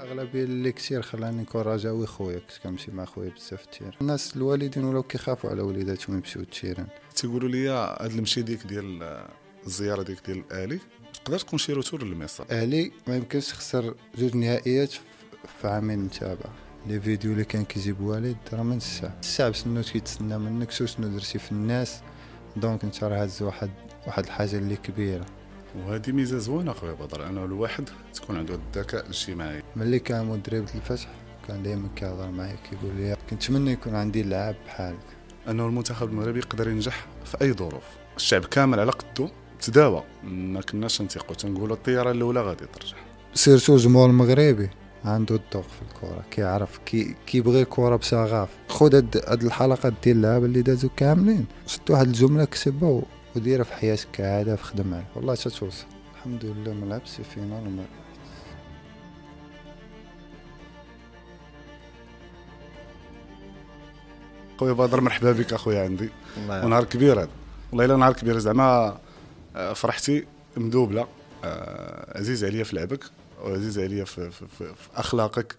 اغلبيه اللي كثير خلاني نكون رجاوي خويا كنت كنمشي مع خويا بزاف تير الناس الوالدين ولاو كيخافوا على وليداتهم يمشيو تيران تيقولوا لي هاد المشي ديك ديال الزيارة ديك ديال الآلي تقدر تكون شي روتور لمصر أهلي ما يمكنش تخسر جوج نهائيات في عامين متابعه لي فيديو اللي كان كيجيب والد راه ما نساه الشعب شنو كيتسنى منك؟ شو شنو درتي في الناس؟ دونك انت راه هز واحد واحد الحاجة اللي كبيرة. وهذه ميزة زوينة خويا بدر أنه الواحد تكون عنده الذكاء الاجتماعي. ملي كان مدرب الفتح كان دائما كيهضر معايا كيقول لي كنتمنى يكون عندي لعاب بحالك. أنه المنتخب المغربي يقدر ينجح في أي ظروف. الشعب كامل على قدو تداوى ما كناش نثيقوا تنقولوا الطيارة الأولى غادي ترجع. سيرتو الجمهور المغربي عنده الذوق في الكرة كيعرف كي كيبغي الكرة بشغف خذ هاد الحلقات ديال اللعب اللي دازو كاملين. شد واحد الجملة كتبها وديرها في حياتك كهدف خدم عليه والله تتوصل الحمد لله ما لعبتش فينال وما خويا بدر مرحبا بك اخويا عندي. ونهار كبير هذا. والله إلا نهار كبير زعما آه، فرحتي مدوبلة. آه، عزيز عليا في لعبك وعزيز عليا في, في, في, في أخلاقك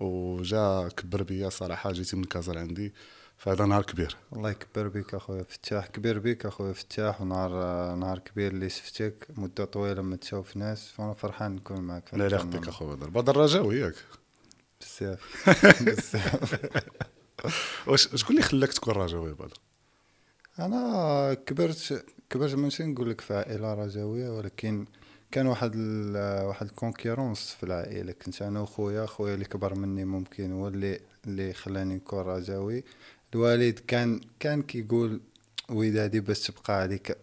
وجا كبر بيا صراحة جيتي من كازر عندي. فهذا نهار كبير. الله يكبر بك أخويا فتاح كبير بك أخويا فتاح ونهار نهار كبير اللي شفتك مدة طويلة ما تشوفناش فانا فرحان نكون معك الله يخليك أخويا بدر بدر رجاوي ياك بزاف. بزاف. واش شكون اللي خلاك تكون رجاوي بدر أنا كبرت كبرت ماشي نقول لك في عائلة رجاويه ولكن كان واحد واحد الكونكيرونس في العائلة. كنت أنا وخويا خويا اللي كبر مني ممكن هو اللي اللي خلاني نكون رجاوي الوالد كان كان كيقول ودادي باش تبقى هذيك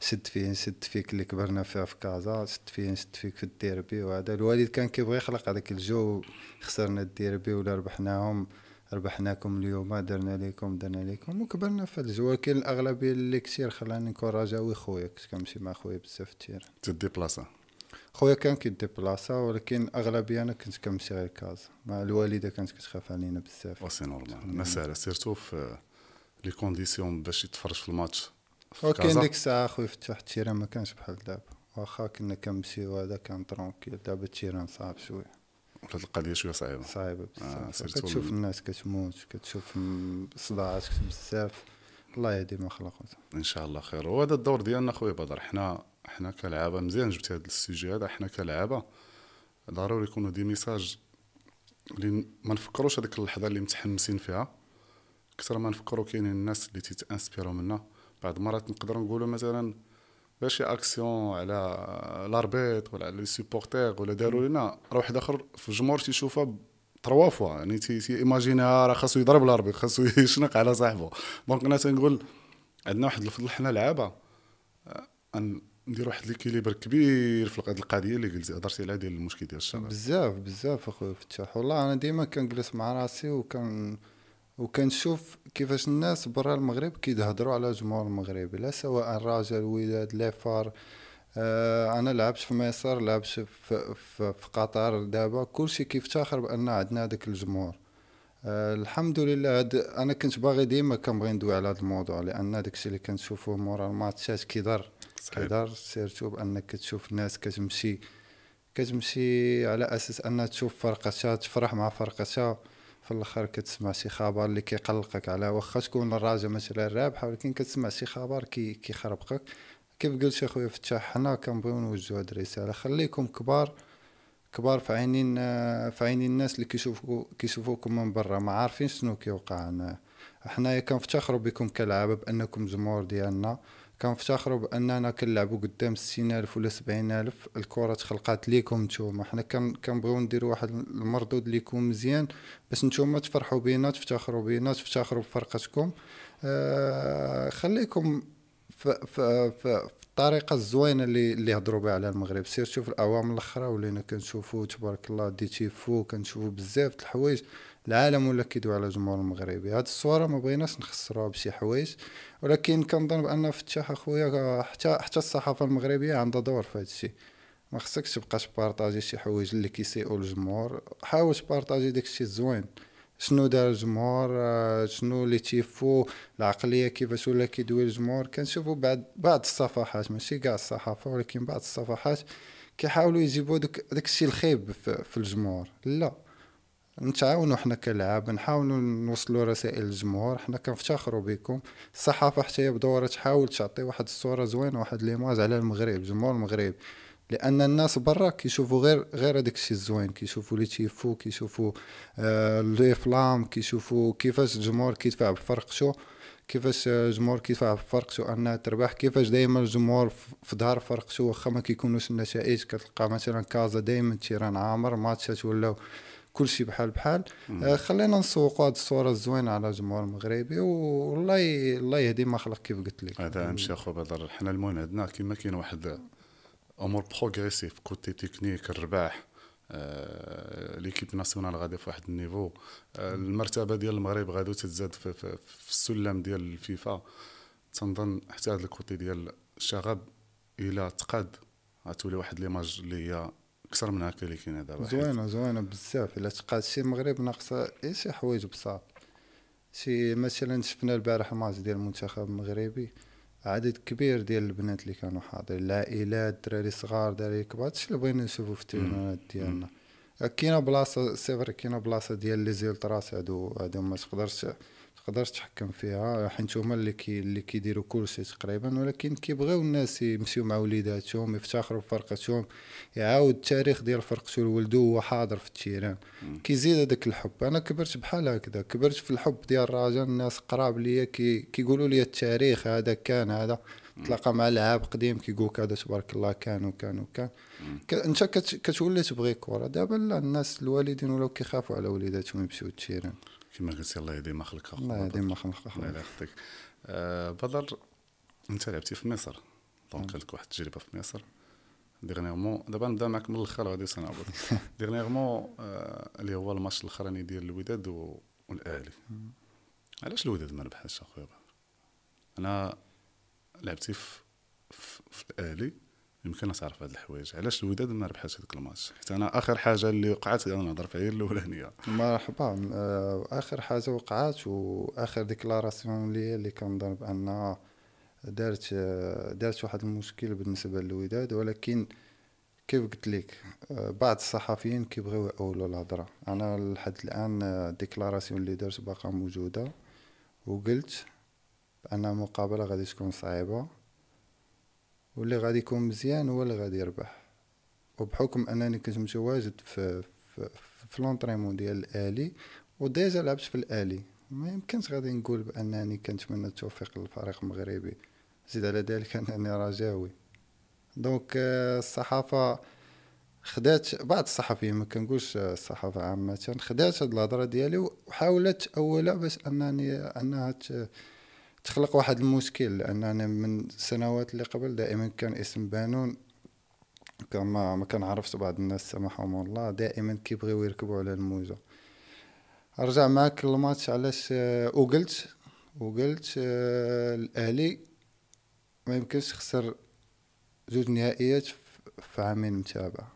شد فيه نشد فيك اللي كبرنا فيها في كازا شد فيه نشد فيك في الديربي وهذا. الوالد كان كيبغي يخلق هذاك الجو خسرنا الديربي ولا ربحناهم ربحناكم اليوم درنا لكم درنا لكم وكبرنا في الجو. ولكن الأغلبية اللي كثير خلاني نكون رجاوي خويا كنت كنمشي مع خويا بزاف كثير. تدي بلاصة. خويا كان كيدي بلاصة ولكن أغلبية أنا كنت كنمشي غير كازا مع الوالدة كانت كتخاف علينا بزاف. و c'est normal ما ساهله surtout في les conditions باش يتفرج في الماتش ولكن ديك الساعة خويا فتاح ال terrain ما كانش بحال دابا. واخا كنا كنمشيو هذا كان tranquille. دابا ال terrain صعب شوية. ولات القضية شوية صعيبة. صعيبة بزاف. آه كتشوف الناس كتموت كتشوف صداعات بزاف. الله يهدي ما خلق إن شاء الله خير. وهذا الدور ديالنا خويا بدر. حنا حنا كلعابه مزيان جبتي هذا ال sujet هذا حنا كلعابه ضروري يكونوا des messages اللي ما نفكروش هذيك اللحظة اللي متحمسين فيها. أكثر ما نفكروا كاينين الناس اللي تي t'inspirer و منا. بعض المرات نقدروا نقولوا مثلا شي أكسيون على l'arbitre ولا على les supporters ولا داروا لنا راه واحد آخر في الجمهور تيشوفها trois fois. يعني تي تي imaginer ها راه خاصو يضرب l'arbitre خاصو يشنق على صاحبه donc أنا تنقول عندنا واحد الفضل حنا لعابة. ندير واحد l'équilibre كبير في هذه القضية اللي قلتي هضرتي عليها ديال المشكل ديال الشباب بزاف بزاف أخويا فتاح. والله أنا ديما كنجلس مع راسي وكان وكنشوف كيفاش الناس برا المغرب كيتهضروا على الجمهور المغربي لا سواء الرجاء وداد les FAR آه أنا لعبت في مصر لعبت في, في, في قطر دابا. كلشي كيفتخر بأن عندنا هذاك الجمهور. آه الحمد لله هاد أنا كنت باغي ديما كنبغي ندوي على هذا الموضوع لأن داكشي اللي كنشوفوه مورا الماتشات كيضر. كيضر surtout بانك كتشوف الناس كتمشي كتمشي على أساس انها تشوف فرقتها تفرح مع فرقتها في الأخر كتسمع شي خبر اللي كيقلقك على واخا تكون الراجه مثلا رابحه ولكن كتسمع شي خبر كي كيخربقك كيف قلت شي خويا فتاح حنا كنبغيو نوجهوا هاد الرسالة. خليكم كبار كبار في عينين في عينين الناس اللي كيشوفوا كيشوفوكم من برا. ما عارفين شنو كيوقع حنايا كنفتخروا بكم كلعابه بأنكم جمهور ديالنا. كنفتخروا بأننا كنلعبوا قدام 60000 ولا 70000 الكرة تخلقات ليكم نتوما. حنا كنبغيو نديروا واحد المردود ليكم مزيان باش نتوما تفرحوا بينا تفتخروا بينا تفتخروا بفرقتكم. آه خليكم في الطريقة الزوينة اللي اللي هضروا بها على المغرب. surtout في الاعوام الأخرى ولينا كنشوفوا تبارك الله des tifos كنشوفوا بزاف الحوايج. العالم ولا كيدوي على الجمهور المغربي هاد الصورة ما بغيناش نخسروها بشي حوايج. ولكن كنظن بأن فتاح أخويا حتى حتى الصحافة المغربية عندها دور في هذا الشيء ما خصكش تبقى تبارطاجي شي حوايج اللي كيسيئوا للجمهور. حاول تبارطاجي داك الشيء الزوين. شنو دار الجمهور؟ شنو اللي تيفو؟ العقلية كيفاش ولا كيدوي الجمهور؟ كنشوفوا بعد بعض الصفحات ماشي كاع الصحافة ولكن بعض الصفحات كيحاولوا يجيبوا داك داك الشيء الخايب في, في الجمهور. لا. نتعاونوا حنا كلاعب نحاولوا نوصلوا رسائل للجمهور حنا كنفتخروا بكم. الصحافة حتى هي بدورها تحاول تعطي واحد الصورة زوينة واحد ليماج على المغرب الجمهور المغرب. لأن الناس برا كيشوفوا غير غير هذاك الشيء الزوين كيشوفوا les tifos كيشوفوا آه flammes كيشوفوا كيفاش الجمهور كيدفع بفرقتو كيفاش الجمهور كيدفع بفرقتو انها تربح كيفاش دائما الجمهور في ظهر فرقتو واخا ما كيكونوش النتائج كتلقى مثلا كازا دائما terrain عامر ماتشات ولاو كلشي بحال بحال. آه خلينا نسوقوا هذه الصورة الزوينة على الجمهور المغربي والله الله يهدي ما خلق كيف قلت لك. هذا اهم شيء اخويا بدر حنا المهم عندنا كيما كاين واحد أمور progressives côté technique الرباح. آه l'équipe nationale غادي في واحد ال niveau. آه المرتبة ديال المغرب غادي تتزاد في, في, في السلم ديال الفيفا. تنظن حتى هذا ال côté ديال الشغب إلى تقاد. غتولي واحد l'image اللي هي أكثر من هكا اللي كاينة دابا. زوينة زوينة بزاف. إلا تقاد شي المغرب ناقصة شي حوايج بساط. شي مثلا شفنا البارح الماتش ديال المنتخب المغربي عدد كبير ديال البنات اللي كانوا حاضرين. العائلات دراري صغار دراري كبار. هادشي اللي بغينا نشوفو في ال terrain ات ديالنا. كاينة بلاصة سيفر كاينة بلاصة ديال les ultras هادو هادو ما تقدرش تقدرش تحكم فيها حيت هما اللي كي اللي كيديروا كلشي تقريبا ولكن كيبغيو الناس يمشيو مع وليداتهم يفتخروا بفرقتهم يعاود التاريخ ديال فرقته لولدو هو حاضر في ال terrain. كيزيد هذاك الحب. أنا كبرت بحال هكذا كبرت في الحب ديال الرجاء الناس قراب ليا كي كيقولوا لي التاريخ هذا كان هذا تلاقى مع لعاب قديم كيقول هذا تبارك الله كان وكان وكان. أنت كتولي تبغي كره دابا لا الناس الوالدين ولاو كيخافوا على وليداتهم يمشيو ال terrain كما قلت الله يهدي ما خلق الله يهدي ما خلق الله يخليك. آه بدر انت لعبتي في مصر. donc عندك واحد التجربة في مصر. dernièrement دابا نبدأ معك من الآخر غادي سنعبط dernièrement آه اللي هو الماتش الأخراني ديال الوداد والأهلي. علاش الوداد ما ربحش أخويا؟ أنا لعبتي في, في, في الأهلي. يمكن تعرف هاد الحوايج. علاش الوداد ما ربحش هذاك الماتش حيت أنا آخر حاجة اللي وقعت أنا نهضر فيها هي الأولانية. مرحبا. آه، آخر حاجة وقعت واخر déclaration لي اللي كنظن بأن دارت دارت واحد المشكل بالنسبة للوداد ولكن كيف قلت لك آه، بعض الصحفيين كيبغيو يأولوا الهضرة. أنا لحد الآن ال déclaration اللي درت باقا موجودة وقلت بأن المقابلة غادي تكون صعيبة. واللي غادي يكون مزيان هو اللي غادي يربح. وبحكم أنني كنت متواجد في في, في l'entraînement ديال الآلي و déjà لعبت في الآلي. ما يمكنش غادي نقول بأنني كنتمنى التوفيق للفريق المغربي. زيد على ذلك أنني رجاوي donc آه، الصحافة خدات بعض الصحفيين ما كنقولش الصحافة عامة خدات هاد الهضرة ديالي وحاولت أولا باش أنني أنها تخلق واحد المشكل لأن من السنوات اللي قبل دائما كان اسم بانون كما ما كان عرفت بعض الناس سامحهم الله دائما كيبغيو يركبوا على الموجه أرجع معك الماتش علاش آه، وقلت وقلت آه، الأهلي ما يمكنش خسر جوج نهائيات في عامين متابعه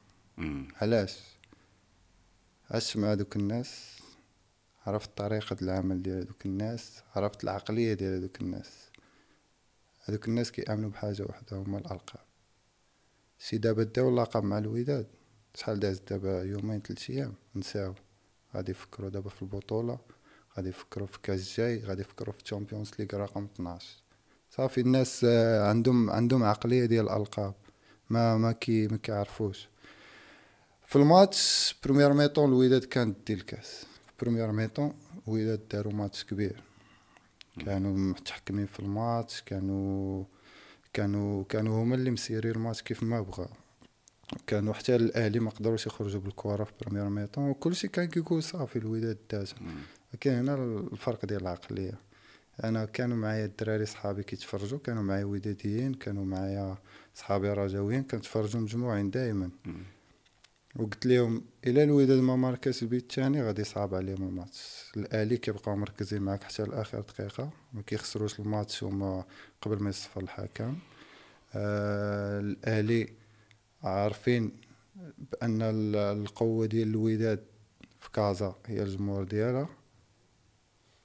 علاش؟ عشت مع دوك الناس؟ عرفت طريقة العمل ديال هذوك الناس عرفت العقلية ديال هذوك الناس. هذوك الناس كيأمنوا بحاجة وحدة هما الألقاب. سي دابا داو اللقب مع الوداد شحال داز دابا يومين ثلاث أيام نساو. غادي يفكروا دابا في البطولة غادي يفكروا في كاس جاي غادي يفكروا في Champions League رقم 12 صافي الناس عندهم عندهم عقلية ديال الألقاب. ما ما كي ما كيعرفوش. في الماتش première mi-temps الوداد كانت دي الكاس. première mi-temps وداد داروا ماتش كبير. كانوا متحكمين في الماتش كانوا كانوا كانوا هما اللي مسيرين الماتش كيف ما بغا. كانوا حتى الأهلي ما قدروش يخرجوا بالكره في première mi-temps وكلشي كان كيقول صافي الوداد داز لكن هنا الفرق ديال العقلية. أنا كانوا معايا الدراري صحابي كيتفرجوا كانوا معايا وداديين كانوا معايا صحابي رجاويين كنتفرجوا مجموعين دائما وقلت لهم إلى الوداد ما ماركاش البيت الثاني غادي يصعب عليهم الماتش. الأهلي كيبقاو مركزين معاك حتى لآخر دقيقة ما كيخسروش الماتش هما قبل ما يصفر الحكم. آه الأهلي عارفين بأن القوة ديال الوداد في كازا هي الجمهور ديالها.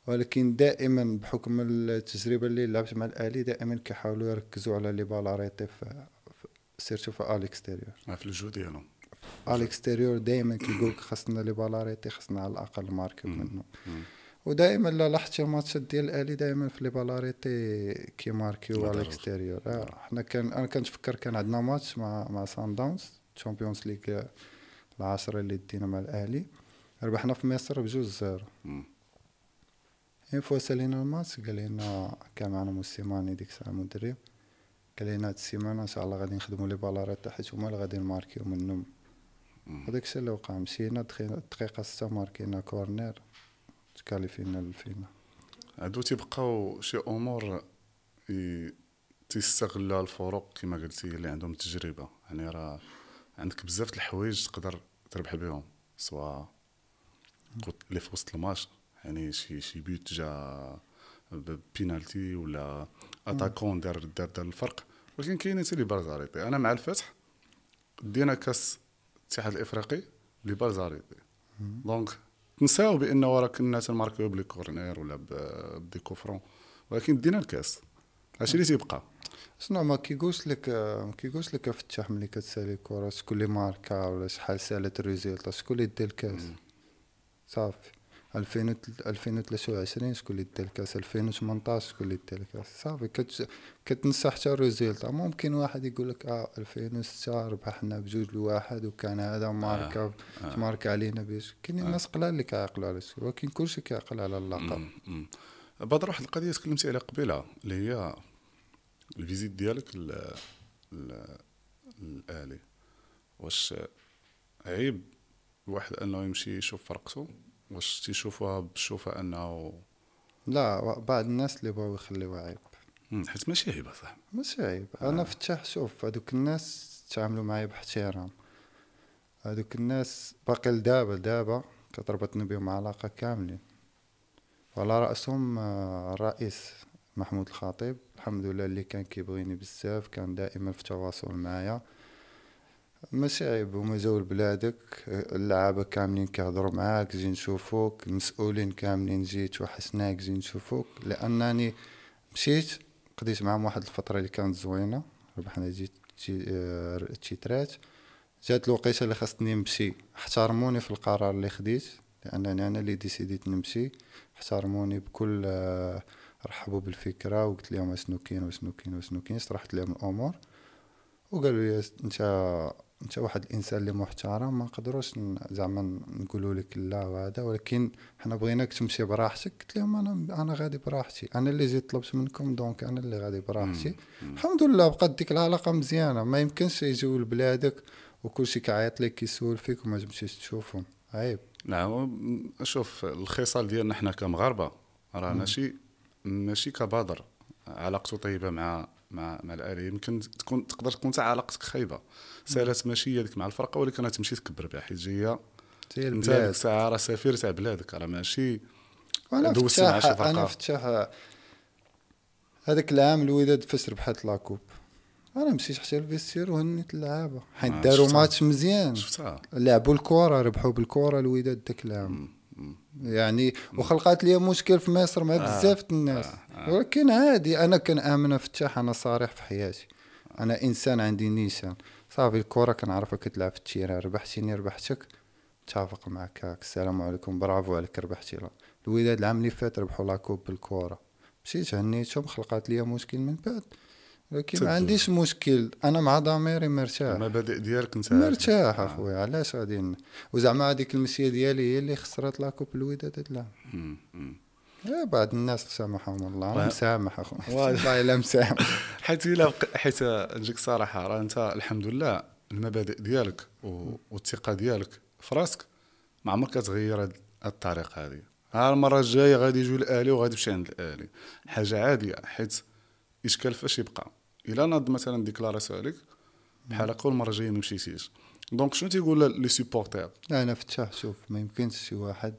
ولكن دائما بحكم التجربة اللي لعبت مع الأهلي دائما كيحاولوا يركزوا على لي بالاريتي في surtout في ال extérieur. آه، في الجو ديالهم. ال extérieur دائما كيقول لك خاصنا les balles arrêtées خاصنا على الأقل marquer مم. منه. ودائما لا لاحظتي الماتشات ديال الآلي دائما في les balles arrêtées كيماركيو على. ال extérieur آه، حنا كان أنا كنتفكر كان عندنا ماتش مع مع سان داونز Champions League العاشرة اللي دينا مع الاهلي ربحنا في مصر بجوج zéro. une fois سالينا الماتش قال لنا كان معنا موسيماني ديك الساعة مدرب قال لنا هاد السيمانة إن شاء الله غادي نخدموا les balles arrêtées حيت هما اللي غادي نماركيو منهم. هذاك الشيء اللي وقع مشينا الدقيقه 6 ماركينا corner تكاليفينا لل finale هادو تيبقاو شي أمور ي- تيستغلها الفرق كما قلتي اللي عندهم تجربة. يعني راه عندك بزاف د الحوايج تقدر تربح بهم سواء قلت اللي في وسط الماتش. يعني شي شي buts جا بينالتي ولا attaquant دار دار دار الفرق. ولكن كاينين حتى les balles arrêtées أنا مع الفتح دينا كاس الاتحاد الإفريقي les balles arrêtées donc تنساو بانه راه كنا تنماركيو ب les corners ولا ب des coups francs ولكن دينا الكاس. هادشي اللي تيبقى؟ شنو ما كيقولش لك ما كيقولش لك فتح ملي كتسالي الكره شكون اللي ماركا ولا شحال سالت ال résultat شكون اللي دا الكاس؟ صافي. 2000 2023 شكون اللي دا الكاس؟ 2018 شكون اللي دا الكاس؟ صافي كت... كتنسى حتى ال résultat. ممكن واحد يقول لك آه 2006 ربحنا بجوج لواحد وكان هذا ماركا آه. ماركا علينا بيش. كاينين الناس قلال اللي كيعقلوا على الشيء ولكن كلشي كيعقل على اللقب. بدر واحد القضية تكلمتي عليها قبيلة اللي هي ال visite ديالك ل- ل- للالي واش عيب الواحد أنه يمشي يشوف فرقته؟ واش تيشوفوها بشوفها أنه لا بعض الناس اللي بغاو يخليوها عيب. حيت ماشي عيب صح ماشي عيب. أنا فتح شوف هذوك الناس تعاملوا معايا باحترام. هذوك الناس باقي لدابا دابا كتربطني بهم علاقة كاملين. وعلى رأسهم آه، الرئيس محمود الخطيب. الحمد لله اللي كان كيبغيني بزاف كان دائما في تواصل معايا. عيب هما جاو لبلادك اللعابة كاملين كيهضروا معاك جي نشوفوك المسؤولين كاملين جيت وحشناك جي نشوفوك. لأنني مشيت قضيت معاهم واحد الفترة اللي كانت زوينة ربحنا جيت جي- آه، جات الوقيتة اللي خاصني نمشي. احترموني في القرار اللي خديت لأنني أنا اللي ديسيديت نمشي. احترموني بكل آه، رحبوا بالفكرة وقلت لهم اشنو كاين واشنو كاين واشنو كاين شرحت لهم الأمور. وقالوا لي أنت انت واحد الانسان اللي محترم ما نقدروش زعما نقولوا لك لا وهذا ولكن حنا بغيناك تمشي براحتك. قلت لهم أنا أنا غادي براحتي. أنا اللي جيت طلبت منكم دونك أنا اللي غادي براحتي. الحمد لله بقات ديك العلاقة مزيانة. ما يمكنش يجيو لبلادك وكلشي كيعيط لك كيسول فيك وما تمشيش تشوفهم. عيب. نعم شوف الخصال ديالنا حنا كمغاربة راه ماشي ماشي كبادر. علاقته طيبة مع مع مع الالي يمكن تكون تقدر تكون حتى علاقتك خايبة. سالات ماشي هي ديك مع الفرقة ولكن راه تمشي تكبر بها حيت جاية أنت ديك الساعة راه سفير تاع بلادك. راه ماشي فتح فرقة. أنا فتح هذاك العام الوداد فاش ربحت la coupe أنا مشيت حتى ال vestiaire وهنيت اللعابة. حيت داروا. ماتش مزيان. شفتها. لعبوا الكره ربحوا بالكره الوداد داك العام. يعني وخلقات لي مشكل في مصر مع بزاف د الناس. ولكن عادي أنا كنامن فتاح أنا صريح في حياتي. أنا إنسان عندي نيشان صافي الكرة كنعرفها كتلعب في ال terrain. ربحتيني ربحتك متفق معك هاك السلام عليكم. برافو عليك ربحتي لا الوداد العام اللي فات ربحوا la coupe بالكرة. مشيت هنيتهم خلقات لي مشكل من بعد. ولكن ما. عنديش مشكل أنا مع ضميري مرتاح المبادئ ديالك انت. مرتاح آه. أخويا علاش غادي وزعما هذيك المشيه ديالي هي اللي خسرت la coupe الوداد هاد العام. يا بعض الناس سامحهم الله. مسامح أخويا. والله إلا مسامح حيت إلا حيت نجيك صراحة راه أنت الحمد لله المبادئ ديالك والثقة ديالك في راسك ما عمرك كتغير هاد الطريق هذه ها المرة الجاية غادي يجوا الآلي وغادي تمشي عند الآلي حاجة عادية حيت إشكال فاش يبقى الا ناض مثلا déclaration عليك بحال هكا المره الجايه ما مشيتيش donc شنو تيقول les supporters أنا فتاح شوف ما يمكنش شي واحد.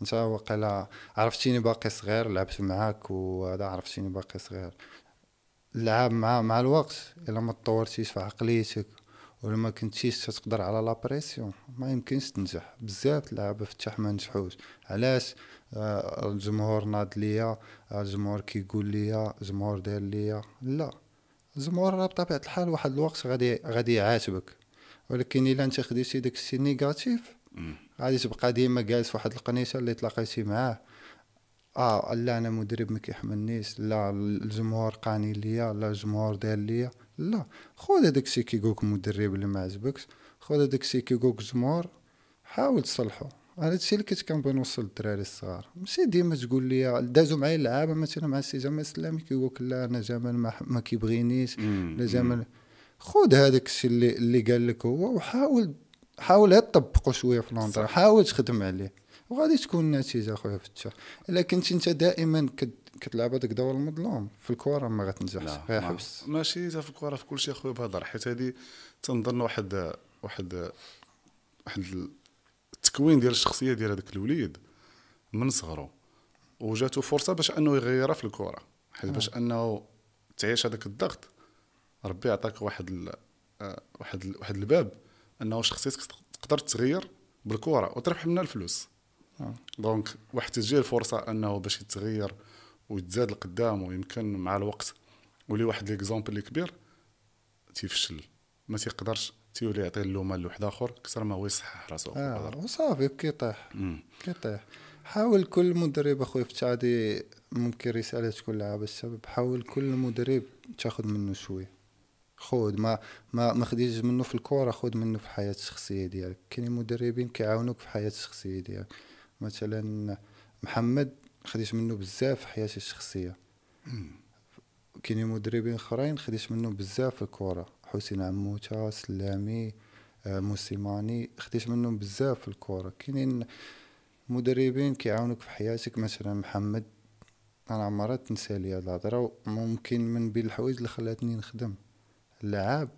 أنت واقيلا عرفتيني باقي صغير لعبت معاك وهذا عرفتيني باقي صغير. اللعاب مع مع الوقت إلا ما تطورتيش في عقليتك ولا ما كنتيش تقدر على la pression ما يمكنش تنجح. بزاف اللعابه فتح ما نجحوش. علاش؟ آه الجمهور ناض ليا الجمهور كيقول ليا الجمهور داير ليا. لا. الجمهور راه بطبيعة الحال واحد الوقت غادي غادي يعاتبك. ولكن إلا أنت خديتي داك الشيء négatif. غادي تبقى ديما جالس في واحد ال niche اللي تلاقيتي معاه. آه لا أنا مدرب ما كيحملنيش. لا الجمهور قاني ليا. لا الجمهور دار ليا. لا. خذ هذاك الشيء كيقولك المدرب اللي ما عجبكش. خذ هذاك الشيء كيقولك الجمهور حاول تصلحو. هذا الشيء اللي كنت كنبغي نوصل للدراري الصغار. ماشي ديما تقول لي دازو معايا اللعابة مثلا مع السي جمال السلامي كيقولك لا أنا جمال ما, ما كيبغينيش. لا جمال. خذ هذاك الشيء اللي اللي قال لك هو وحاول حاول غير تطبقه شوية في صح. حاول تخدم عليه. وغادي تكون النتيجه أخويا فتاح الا كنت أنت دائما كت- كتلعب هذاك دور المظلوم. في الكره ما غتنجحش. غيحبس ما- ماشي في الكره في كل شيء أخويا بهضر حيت هذه تنظن واحد واحد واحد التكوين ديال الشخصية ديال هذاك الوليد من صغرو وجاتو فرصة باش أنه يغيرها في الكره حيت باش أنه تعيش هذاك الضغط. ربي عطاك واحد ال... آه، واحد ال... واحد الباب أنه شخصيتك تقدر تغير بالكره وتربح منها الفلوس. آه. donc واحد تجي الفرصة أنه باش يتغير ويتزاد لقدام ويمكن مع الوقت ولي واحد l'exemple كبير تيفشل ما تيقدرش تيولي يعطي اللومه لواحد آخر كثر ما هو يصحح راسو آه وصافي كيطيح. كيطيح. حاول كل مدرب اخويا فتح هذه ممكن رسالة تكون لعابة الشباب حاول كل مدرب تاخذ منه شوية خذ ما ما ما خديش منه في الكورة خذ منه في الحياة الشخصية ديالك. كاينين مدربين كيعاونوك في الحياة الشخصية ديالك. مثلا محمد خديت منه بزاف في حياتي الشخصية. كاينين مدربين أخرين خديت منه بزاف في الكورة. حسين عموته سلامي آه، موسيماني خديت منهم بزاف في الكوره كاينين مدربين كيعاونوك في حياتك مثلا محمد أنا عمرها تنسى لي هاد الهضرة ممكن من بين الحوايج اللي خلاتني نخدم. اللعاب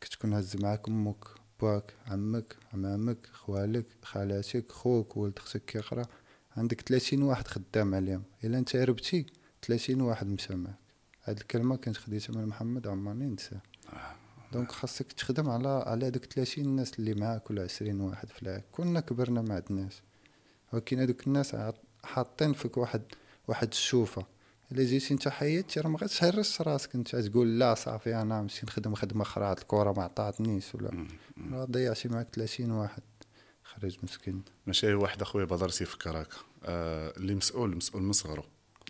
كتكون هز معاك أمك باك عمك عمامك خوالك خالاتك خوك ولد أختك كيقرا عندك 30 واحد خدام عليهم. الا انت هربتي 30 واحد مشى معاك هاد الكلمة كنت خديتها من محمد عمرني ننسى. دونك خاصك تخدم على على هذوك 30 الناس اللي معاك ولا 20 واحد في العام. كلنا كبرنا مع هاد الناس. ولكن هذوك الناس حاطين فيك واحد واحد الشوفة. إلا جيتي انت حيدتي راه ما غاتهرس راسك. انت تقول لا صافي أنا نمشي نخدم خدمة أخرى هاد الكره ما عطاتنيش ولا. راه ضيعتي معاك 30 واحد. خرج مسكين. ماشي واحد أخويا بدر تيفكر هكا آه اللي مسؤول مسؤول من صغرو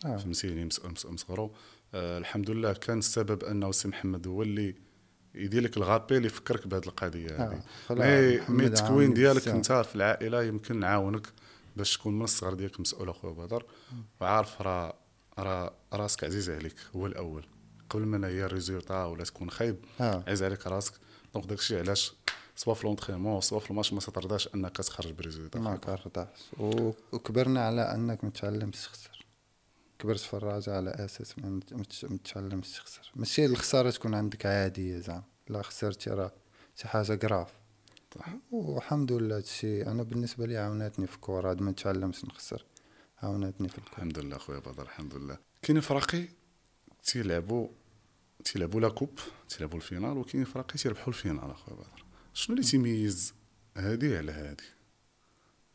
آه. فهمتيني؟ مسؤول مسؤول من صغرو آه الحمد لله كان السبب أنه سي محمد هو اللي يدير لك الغابي اللي يفكرك بهذه القضية آه، هذه. مي مي التكوين ديالك. أنت في العائلة يمكن نعاونك باش تكون من الصغر ديالك مسؤول أخويا بدر. وعارف راه راه راسك عزيز عليك هو الأول. قبل ما هي ال résultat ولا تكون خايب آه. عزيز عليك راسك. donc داكشي علاش soit في l'entraînement soit في الماتش ما ترضاش أنك تخرج ب résultat ما كرضاش و- وكبرنا على أنك ما تعلمش تخسر. كبرت في الرجاء على أساس ما مت- مت- ما تتعلمش تخسر. ماشي الخسارة تكون عندك عادية زعما. لا خسرتي راه شي حاجة grave صح. والحمد لله هادشي أنا بالنسبة لي عاوناتني في الكره هاد ما نتعلمش نخسر. عاوناتني في الكره الحمد لله خويا بدر الحمد لله. كاين فراقي تيلعبوا تيلعبوا la coupe تيلعبوا ال finale وكاين فراقي تيربحوا ال finale أخويا بدر. شنو اللي تيميز هادي على هادي؟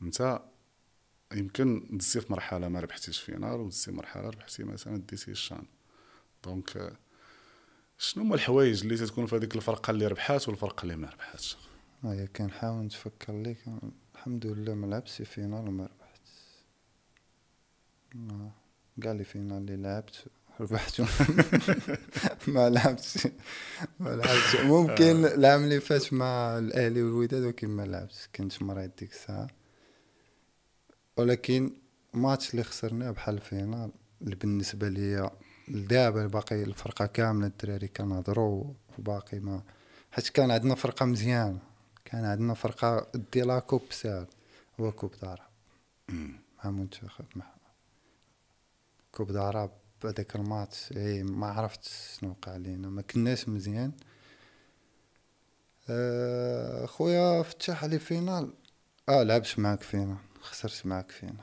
أنت يمكن دزتي في مرحلة ما ربحتيش finale ودزتي مرحلة ربحتي مثلا ديتي الشان. donc آه، شنو هما الحوايج اللي تتكون في هذيك الفرقة اللي ربحات والفرقة اللي ما ربحاتش؟ هيا كنحاول نتفكر ليك الحمد لله ما لعبتش finale وما ربحت كاع les finales اللي لعبت ربحت. ما لعبتش. ما لعبتش. ممكن العام اللي فات مع الأهلي والوداد ولكن ما لعبتش. كنت مريض ديك الساعة ولكن ماتش اللي خسرناه بحال ال finale اللي بالنسبة ليا دابا باقي الفرقة كاملة الدراري كنهضروا وباقي ما حيت كان عندنا فرقة مزيانة كان عندنا فرقة ديالها coupe ساهل هو coupe دارا مع منتخب مع كوب دارا بهذاك الماتش إي ما عرفت شنو وقع لينا ما كناش مزيان. آه، خويا فتح علي فينال. آه لعبت معاك فينال. خسرت معاك فينال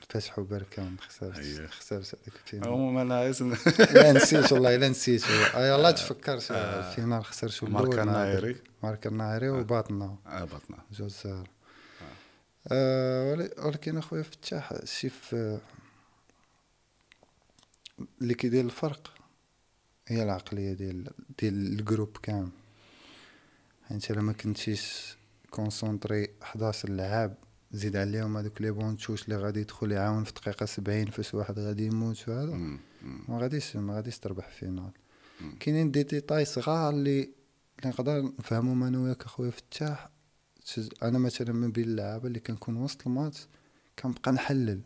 فتح وبركان خسرت أيه. خسرت هذيك الفينال عموما أنا ن- لا نسيت والله الا نسيت. آه. يلا تفكرت الفينال خسرت ماركا الأول مع النايري. برك. ماركا النايري وباطنا آه، بطنا جوج زهر آه. ول- ولكن أخويا فتاح شي في اللي كيدير الفرق هي العقلية ديال ديال ال groupe كامل. حيت إلا ما كنتيش concentré 11 لعاب زيد عليهم هذوك les bancs de touche اللي غادي يدخل يعاون في دقيقة 70 فاش واحد غادي يموت وهذا. ما غاديش ما غاديش تربح finale. كاينين دي ديتاي صغار اللي اللي نقدر نفهمهم أنا وياك أخويا فتاح أنا مثلا من بين اللعابة اللي كنكون وسط الماتش كنبقى نحلل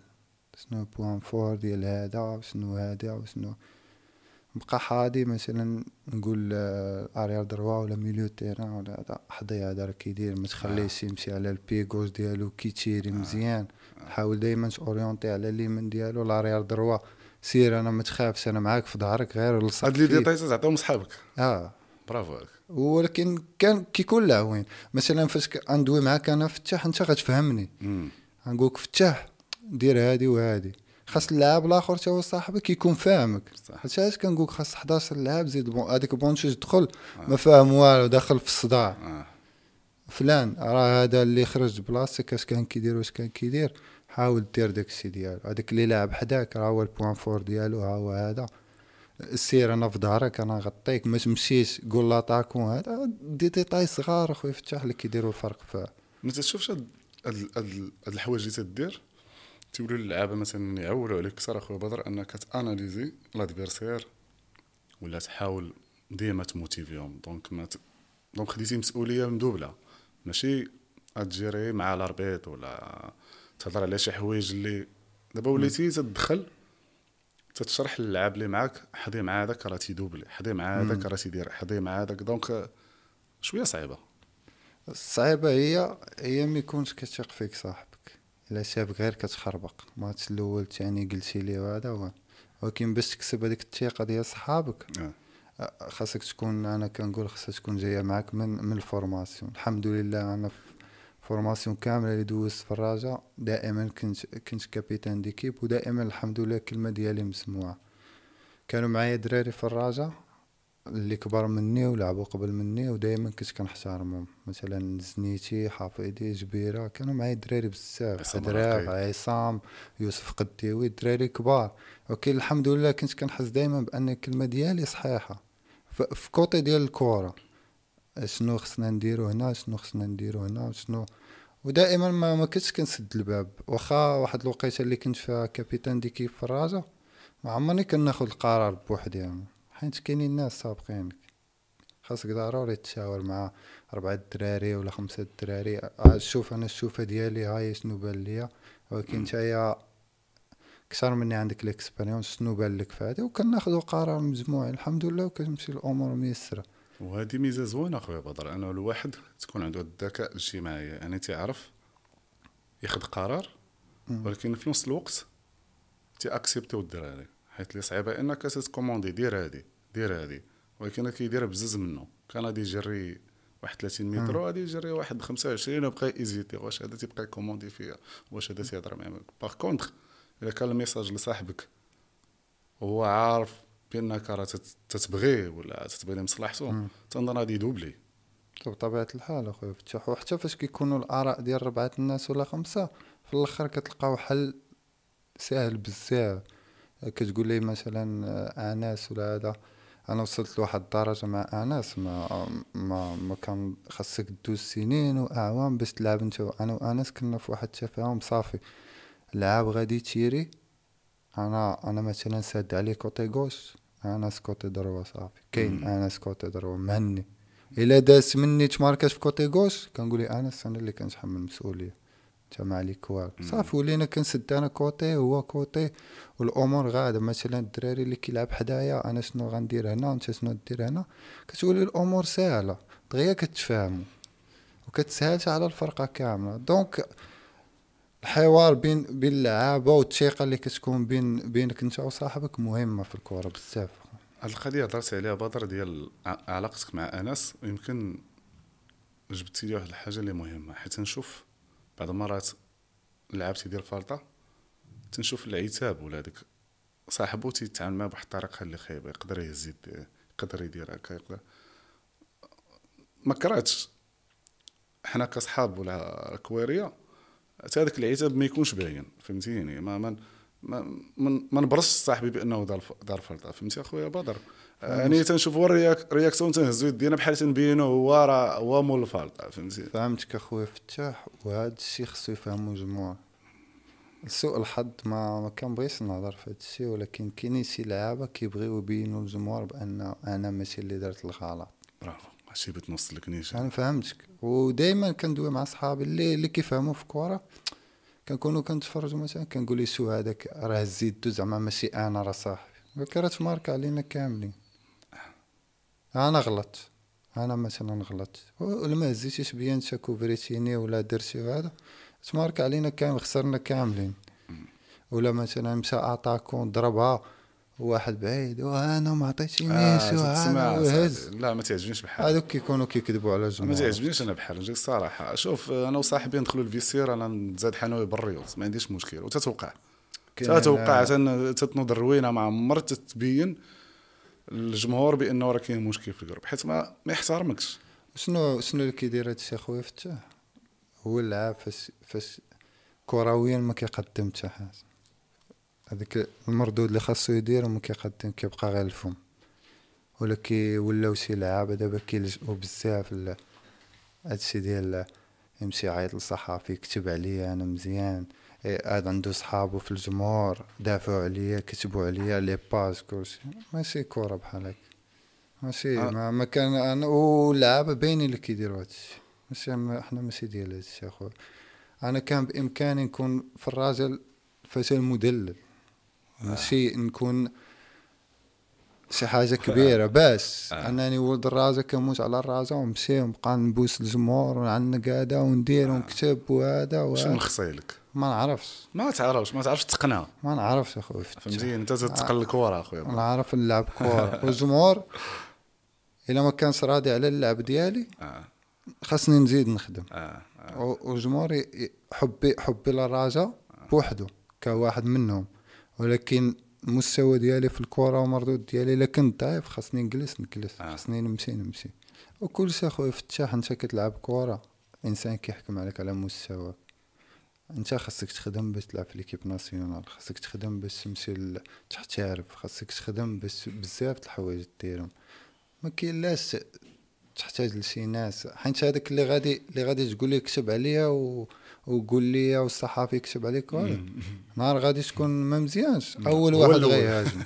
شنو point fort ديال هذا شنو هذا وشنو نبقى حاضي مثلا نقول آه، arrière droit ولا milieu terrain ولا حضي هذا راه كيدير ما تخليهش يمشي على ال pied gauche ديالو كيتيري مزيان. حاول دائما t'orienter على اليمين ديالو l'arrière droit سير أنا ما تخافش أنا معاك في ظهرك غير لصق هاد les. détails تعطيهم صحابك. آه. برافو عليك. ولكن كان كيكون لعوين مثلا فاش ك- غندوي معاك أنا فتاح أنت غتفهمني. غنقولك فتاح دير هادي وهادي. خاص اللاعب الآخر تا هو صاحبك يكون فاهمك. حيت علاش كنقولك خاص 11 لاعب زيد بون هذيك banc de touche دخل ما فاهم والو داخل في الصداع. آه. فلان راه هذا اللي خرج بلاصتك اش كان كيدير واش كان كيدير حاول دير داك الشيء ديالو. هذاك اللي لاعب حداك راه هو ال point fort ديالو ها هو هذا. سير أنا في ظهرك أنا غطيك ما تمشيش قول l'attaquant هذا دي ديتاي صغار أخويا فتاح اللي كيديروا الفرق في ما تشوفش هاد الحوايج اللي تدير؟ تيوليو اللعابه مثلا يعولوا عليك كثر اخويا بدر أنك ت analyser l'adversaire ولا تحاول ديما ت motiver هم. donc ما ت... donc خديتي مسؤولية مدوبلة. ماشي ت gérer مع ال arbitre ولا تهضر على شي حوايج اللي دابا وليتي تدخل تتشرح للعاب اللي معاك حضي مع هذاك راه تيدوبلي حضي مع هذاك راه تيدير حضي مع هذاك. donc شوية صعيبة. الصعيبه هي هي ما يكونش كتثق فيك صاحبك الا شافك غير كتخربق. الماتش الأول الثاني قلتي ليه وهذا هو. ولكن باش تكسب هذيك الثقة ديال صحابك آه. خاصك تكون أنا كنقول خاصها تكون جاية معاك من من ال formation. الحمد لله أنا في formation كاملة اللي دوزت في الرجاء دائما كنت كنت capitaine d'équipe ودائما الحمد لله الكلمة ديالي مسموعة. كانوا معايا دراري في الرجاء اللي كبر مني ولعبوا قبل مني ودائما كنت كنحتارمهم مثلا زنيتي حافظي جبيرة كانوا معايا دراري بزاف. رقي. عصام يوسف قديوي دراري كبار. ولكن الحمد لله كنت كنحس دائما بأن الكلمة ديالي صحيحة. في côté ديال الكره شنو خصنا نديرو هنا شنو خصنا نديرو هنا شنو. ودائما ما ما كنتش كنسد الباب. واخا واحد الوقيتة اللي كنت فيها capitaine d'équipe في الرجاء ما عمرني كناخذ القرار بوحدي يعني حيت كاينين ناس سابقينك خاصك ضروري تشاور مع أربعة دراري ولا خمسة دراري آه، شوف أنا الشوفة ديالي هاي شنو بان ليا؟ ولكن نتايا كثر مني عندك ال expérience شنو بان لك في هذا وكناخذوا قرار مجموعي. الحمد لله وكتمشي الأمور ميسرة. وهذه ميزة زوينة أخويا بدر. انه الواحد تكون عنده الذكاء الاجتماعي. يعني تعرف ياخذ قرار. ولكن في نفس الوقت تاكسيبتيو الدراري. حيت اللي صعيبة إنك تكوموندي دير هادي دير هادي. ولكن كيدير بزز منه. كان غادي يجري واحد 30 متر وغادي يجري واحد 25 وبقى hésiter. واش هذا تيبقى يكوموندي فيا؟ واش هذا تيهضر معايا؟ par contre الا كان ال message لصاحبك وهو عارف بأنك راه تت- تتبغيه ولا تتبغي لمصلحته مم. تنظن غادي يدوبلي. بطبيعة الحال أخويا فتح وحتى فاش كيكونوا الآراء ديال ربعة الناس ولا خمسة في الآخر كتلقاو حل ساهل بزاف. كتقول لي مثلا آه، انس ولا هذا. أنا وصلت لواحد الدرجة مع انس ما ما ما كان خاصك دوز سنين واعوام باش تلعب أنت. أنا وانس كنا في واحد التفاهم صافي. لعاب غادي تيري أنا أنا مثلا ساد عليه côté gauche. انس côté droit صافي. كاين انس côté droit مهني إلا داس مني تماركاش في côté gauche كنقول انس أنا اللي كنتحمل المسؤولية. انت ما عليك والو صافي ولينا كنسد أنا côté هو côté والامور غاده مثلا الدراري اللي كيلعب حدايا أنا شنو غندير هنا انت شنو دير هنا كتولي الأمور سهله. دغيا كتفاهموا وكتسهلش على الفرقه كامله donc الحوار بين بين اللعابه والثقه اللي كتكون بين بينك انت وصاحبك مهمه في الكره بزاف. هاد القضية هضرت عليها بدر ديال علاقتك مع آنس. يمكن جبتي لي واحد الحاجة اللي مهمة حيت نشوف بعض المرات اللاعب تيدير فالطه تنشوف العتاب ولا داك صاحبو تيتعامل معاه بواحد الطريقة اللي خايبه يقدر يهز يديه يقدر يدير هكا يقدر. ما كرهتش. حنا كصحاب ولا كواريه حتى هذاك العتاب ما يكونش باين فهمتيني؟ ما ما ما نبرسش صاحبي بأنه دار دار faute فهمتي أخويا؟ بدر يعني تنشوف هو ال réac réaction تنهزو يدينا بحال تنبينو هو راه هو مول ال faute فهمتي؟ فهمتك أخويا. فتاح وهذا الشيء خصو يفهمو الجمهور سوء الحظ ما ما كنبغيش نهضر في هذا الشيء ولكن كاينين شي لعابه كيبغيو يبينوا للجمهور بأن أنا ماشي اللي درت الغلط. برافو. هادشي بغيت نوصل لك نيشان. أنا فهمتك. ودائما كندوي مع صحابي اللي اللي كيفهموا في الكره كنكونوا كنتفرجوا مثلا كنقول لي شو هذاك راه زيدتو زعما ماشي أنا راه صاحبي. ولكن راه تمارك علينا كاملين. أنا غلط أنا مثلا غلط ولا ما هزيتيش بيا أنت كوفريتيني ولا درتي هذا تمارك علينا كامل خسرنا كاملين. ولا مثلا مشى اتاكون ضربها. واحد بعيد. وأنا ما عطيتينيش تسمع وأنا وهز. لا ما تعجبنيش بحال. هذوك كيكونوا كيكذبوا على ما الجمهور تعجبنيش أنا بحال نجيك الصراحه شوف أنا وصاحبي ندخلوا الفيسير أنا نتزاد حنوي بالريوض ما عنديش مشكل. وتتوقع؟ تتوقع تن- تتنوض الروينة ما عمر تتبين الجمهور بانه راه كاين مشكل في الجروب حيت ما ما يحترمكش. شنو شنو اللي كيدير هادشي أخويا فتاح هو اللعاب فاش فاش كرويا ما كيقدم حتى حاجة. هذاك المردود اللي خاصو يدير ما كيقدم كيبقى غير الفم. ولا كي ولاو شي لعابه دابا كيلجؤوا بزاف هادشي ديال يمشي يعيط للصحافي يكتب عليا أنا مزيان. إيه، هذا عنده صحابو في الجمهور دافعوا عليا كتبوا عليا لي باج كلشي. ماشي كره بحال هكا. ماشي آه. ما, ما كان أنا واللعابة باينين اللي كيديروا هادشي ماشي ما- إحنا ماشي ديال هادشي أخويا. أنا كان بإمكاني نكون في الراجل فتى المدلل ماشي نكون شي حاجة كبيرة. بس آه. أنني ولد الرازة كنموت على الرازة ونمشي ونبقى نبوس الجمهور ونعنق هذا وندير ونكتب وهذا شنو وهذا نخصيلك ما نعرفش. ما تعرفش ما تعرفش تقنع. ما نعرفش اخويا. فهمتي؟ أنت تتقل الكره أخويا. أنا عارف نلعب كورة. والجمهور إلا ما كانش راضي على اللعب ديالي آه. خاصني نزيد نخدم. آه. آه. والجمهور حبي حبي للراجا بوحدو كواحد منهم. ولكن المستوى ديالي في الكره ومردود ديالي إلا كنت ضعيف خاصني نجلس نجلس آه. خاصني نمشي نمشي. وكل شيء أخويا فتاح أنت كتلعب كره إنسان كيحكم عليك على مستواك أنت خاصك تخدم باش تلعب في ليكيب ناسيونال خاصك تخدم باش تمشي تحترف خاصك تخدم باش بزاف د الحوايج ديرهم. ما كاين لاش تحتاج لشي ناس. حيت هذاك اللي غادي اللي غادي تقول لي كتب عليا و... وقول لي والصحافي يكتب عليك نهار غادي تكون ما مزيانش. أول واحد. غيهاجم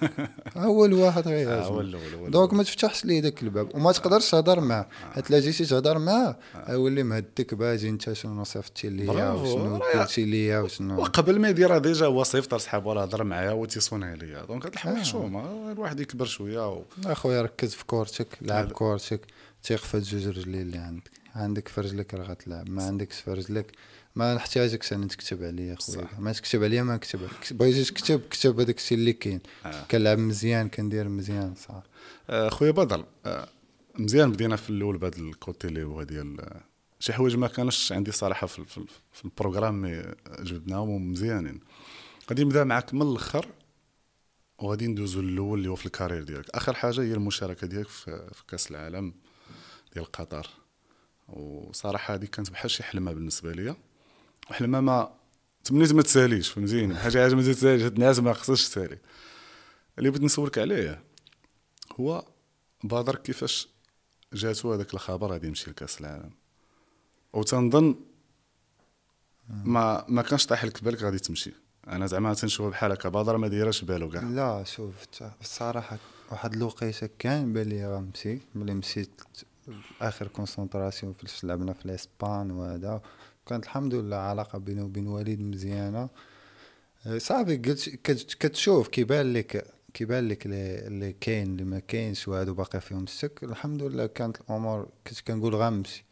أول واحد آه، غيهاجم donc ما تفتحش ليه داك الباب وما تقدرش تهضر معاه. آه. حيت لا جيتي تهضر معاه يولي مهدك باجي أنت شنو صيفطتي ليا. وشنو قلتي ليا وشنو. وقبل ما يديرها déjà هو صيفط لصحاب ولا هضر معايا وتيصون عليا. donc هاد الحوايج آه. حشومه الواحد يكبر شوية و... أخويا ركز في كورتك لعب. كورتك تيق في هاد جوج رجلين اللي عندك. عندك في رجلك راه غتلعب ما عندكش في رجلك ما نحتاجكش أنا تكتب عليا خويا. ما تكتب عليا ما نكتب. بغيتي تكتب كتب هذاك الشيء اللي كاين. آه. كنلعب مزيان كندير مزيان صح. آه، خويا بدر آه، مزيان بدينا في الأول بهذا ال côté اللي هو ديال آه، شي حوايج ما كانش عندي صراحة في, في, في ال programme mais جبدناهم ومزيانين غادي نبدأ معاك من الأخر وغادي ندوزو الأول اللي هو في ال carrière ديالك. آخر حاجة هي المشاركة ديالك في, في كأس العالم ديال قطر. وصراحة هذه كانت بحال شي حلمة بالنسبة ليا. وحلمه ما تمنيت ما تساليش فهمتيني؟ شي حاجة ما تساليش هاد الناس ما خصهاش تسالي. اللي بغيت نسولك عليه هو بدر كيفاش جاتو هذاك الخبر غادي يمشي لكاس العالم. وتنظن ما ما كانش طايح لك بالك غادي تمشي. أنا زعما تنشوف بحال هكا بدر ما دايرش بالو كاع. لا شوف الصراحة واحد الوقيتة كان بالي غنمشي ملي مشيت آخر concentration في لعبنا في الإسبان وهذا. كانت الحمد لله علاقة بيني وبين وليد مزيانة. أه، صافي قلت كت- كتشوف كيبان لك كيبان لك اللي كاين اللي ما كاينش وهادو باقي فيهم الشك الحمد لله كانت الأمور كنت كنقول غنمشي.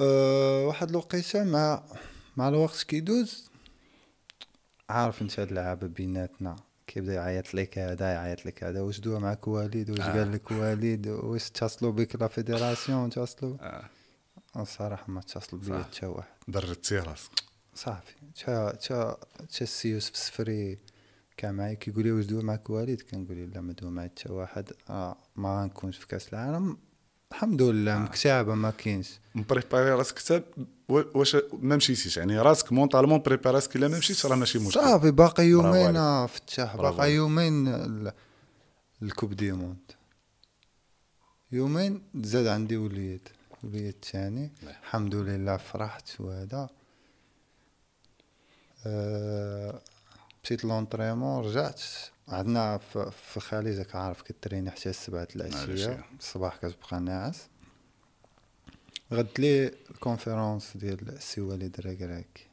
أه واحد الوقيتة مع مع الوقت كيدوز عارف انت هاد اللعابة بيناتنا. كيبدا يعيط لك هذا يعيط لك هذا. واش دوا معك وليد واش آه. قال لك وليد واش اتصلوا بك la fédération؟ اتصلوا آه. الصراحة ما اتصل بيا. حتى واحد. بردتي راسك صافي. تا تا تا السي يوسف السفري كان معايا كيقول لي واش دوا معك وليد؟ كنقول له لا ما دوا معايا حتى واحد. آه ما غنكونش في كاس العالم. الحمد لله مكتابه ما كاينش. م préparé راسك حتى واش ما مشيتيش؟ يعني راسك mentalement préparé راسك إلا ما مشيتش راه ماشي مشكل. صافي باقي يومين. آه، فتاح. باقي. يومين ال- ال coupe du monde. يومين زاد عندي وليد. وليد الثاني الله. الحمد لله فرحت وهذا أه مشيت l'entraînement رجعت. عندنا في الخليج راك عارف كتريني حتى السبعة العشية. الصباح كتبقى ناعس. غدت لي ال conférence ديال السي وليد الركراكي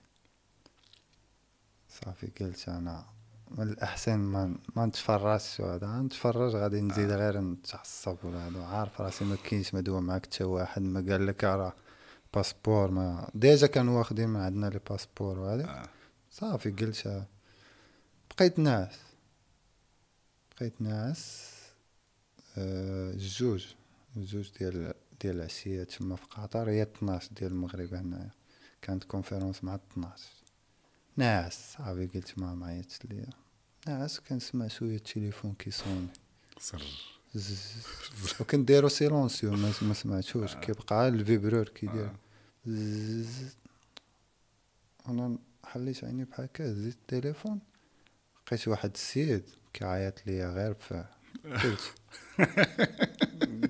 صافي قلت أنا من الأحسن ما ما نتفرجش هذا نتفرج غادي نزيد غير نتعصب ولا هذا عارف راسي ما كاينش ما دوى معاك حتى واحد ما قال لك راه passeport ما déjà كانوا واخدين من عندنا les passeports وهذا آه. صافي قلت آه. بقيت ناعس بقيت ناعس آه جوج جوج ديال ديال العشية تما في قطر. هي 12 ديال المغرب هنايا. كانت conférence مع 12 ناعس صافي قلت ما معيطش ليا. ناعس كنسمع شوية التليفون كيصوني دايرو silencieux ما سمعتوش كيبقى ال vibreur كيدير. أنا حليت عيني بحال هكا هزيت التليفون لقيت واحد السيد كيعيط ليا غير في قلت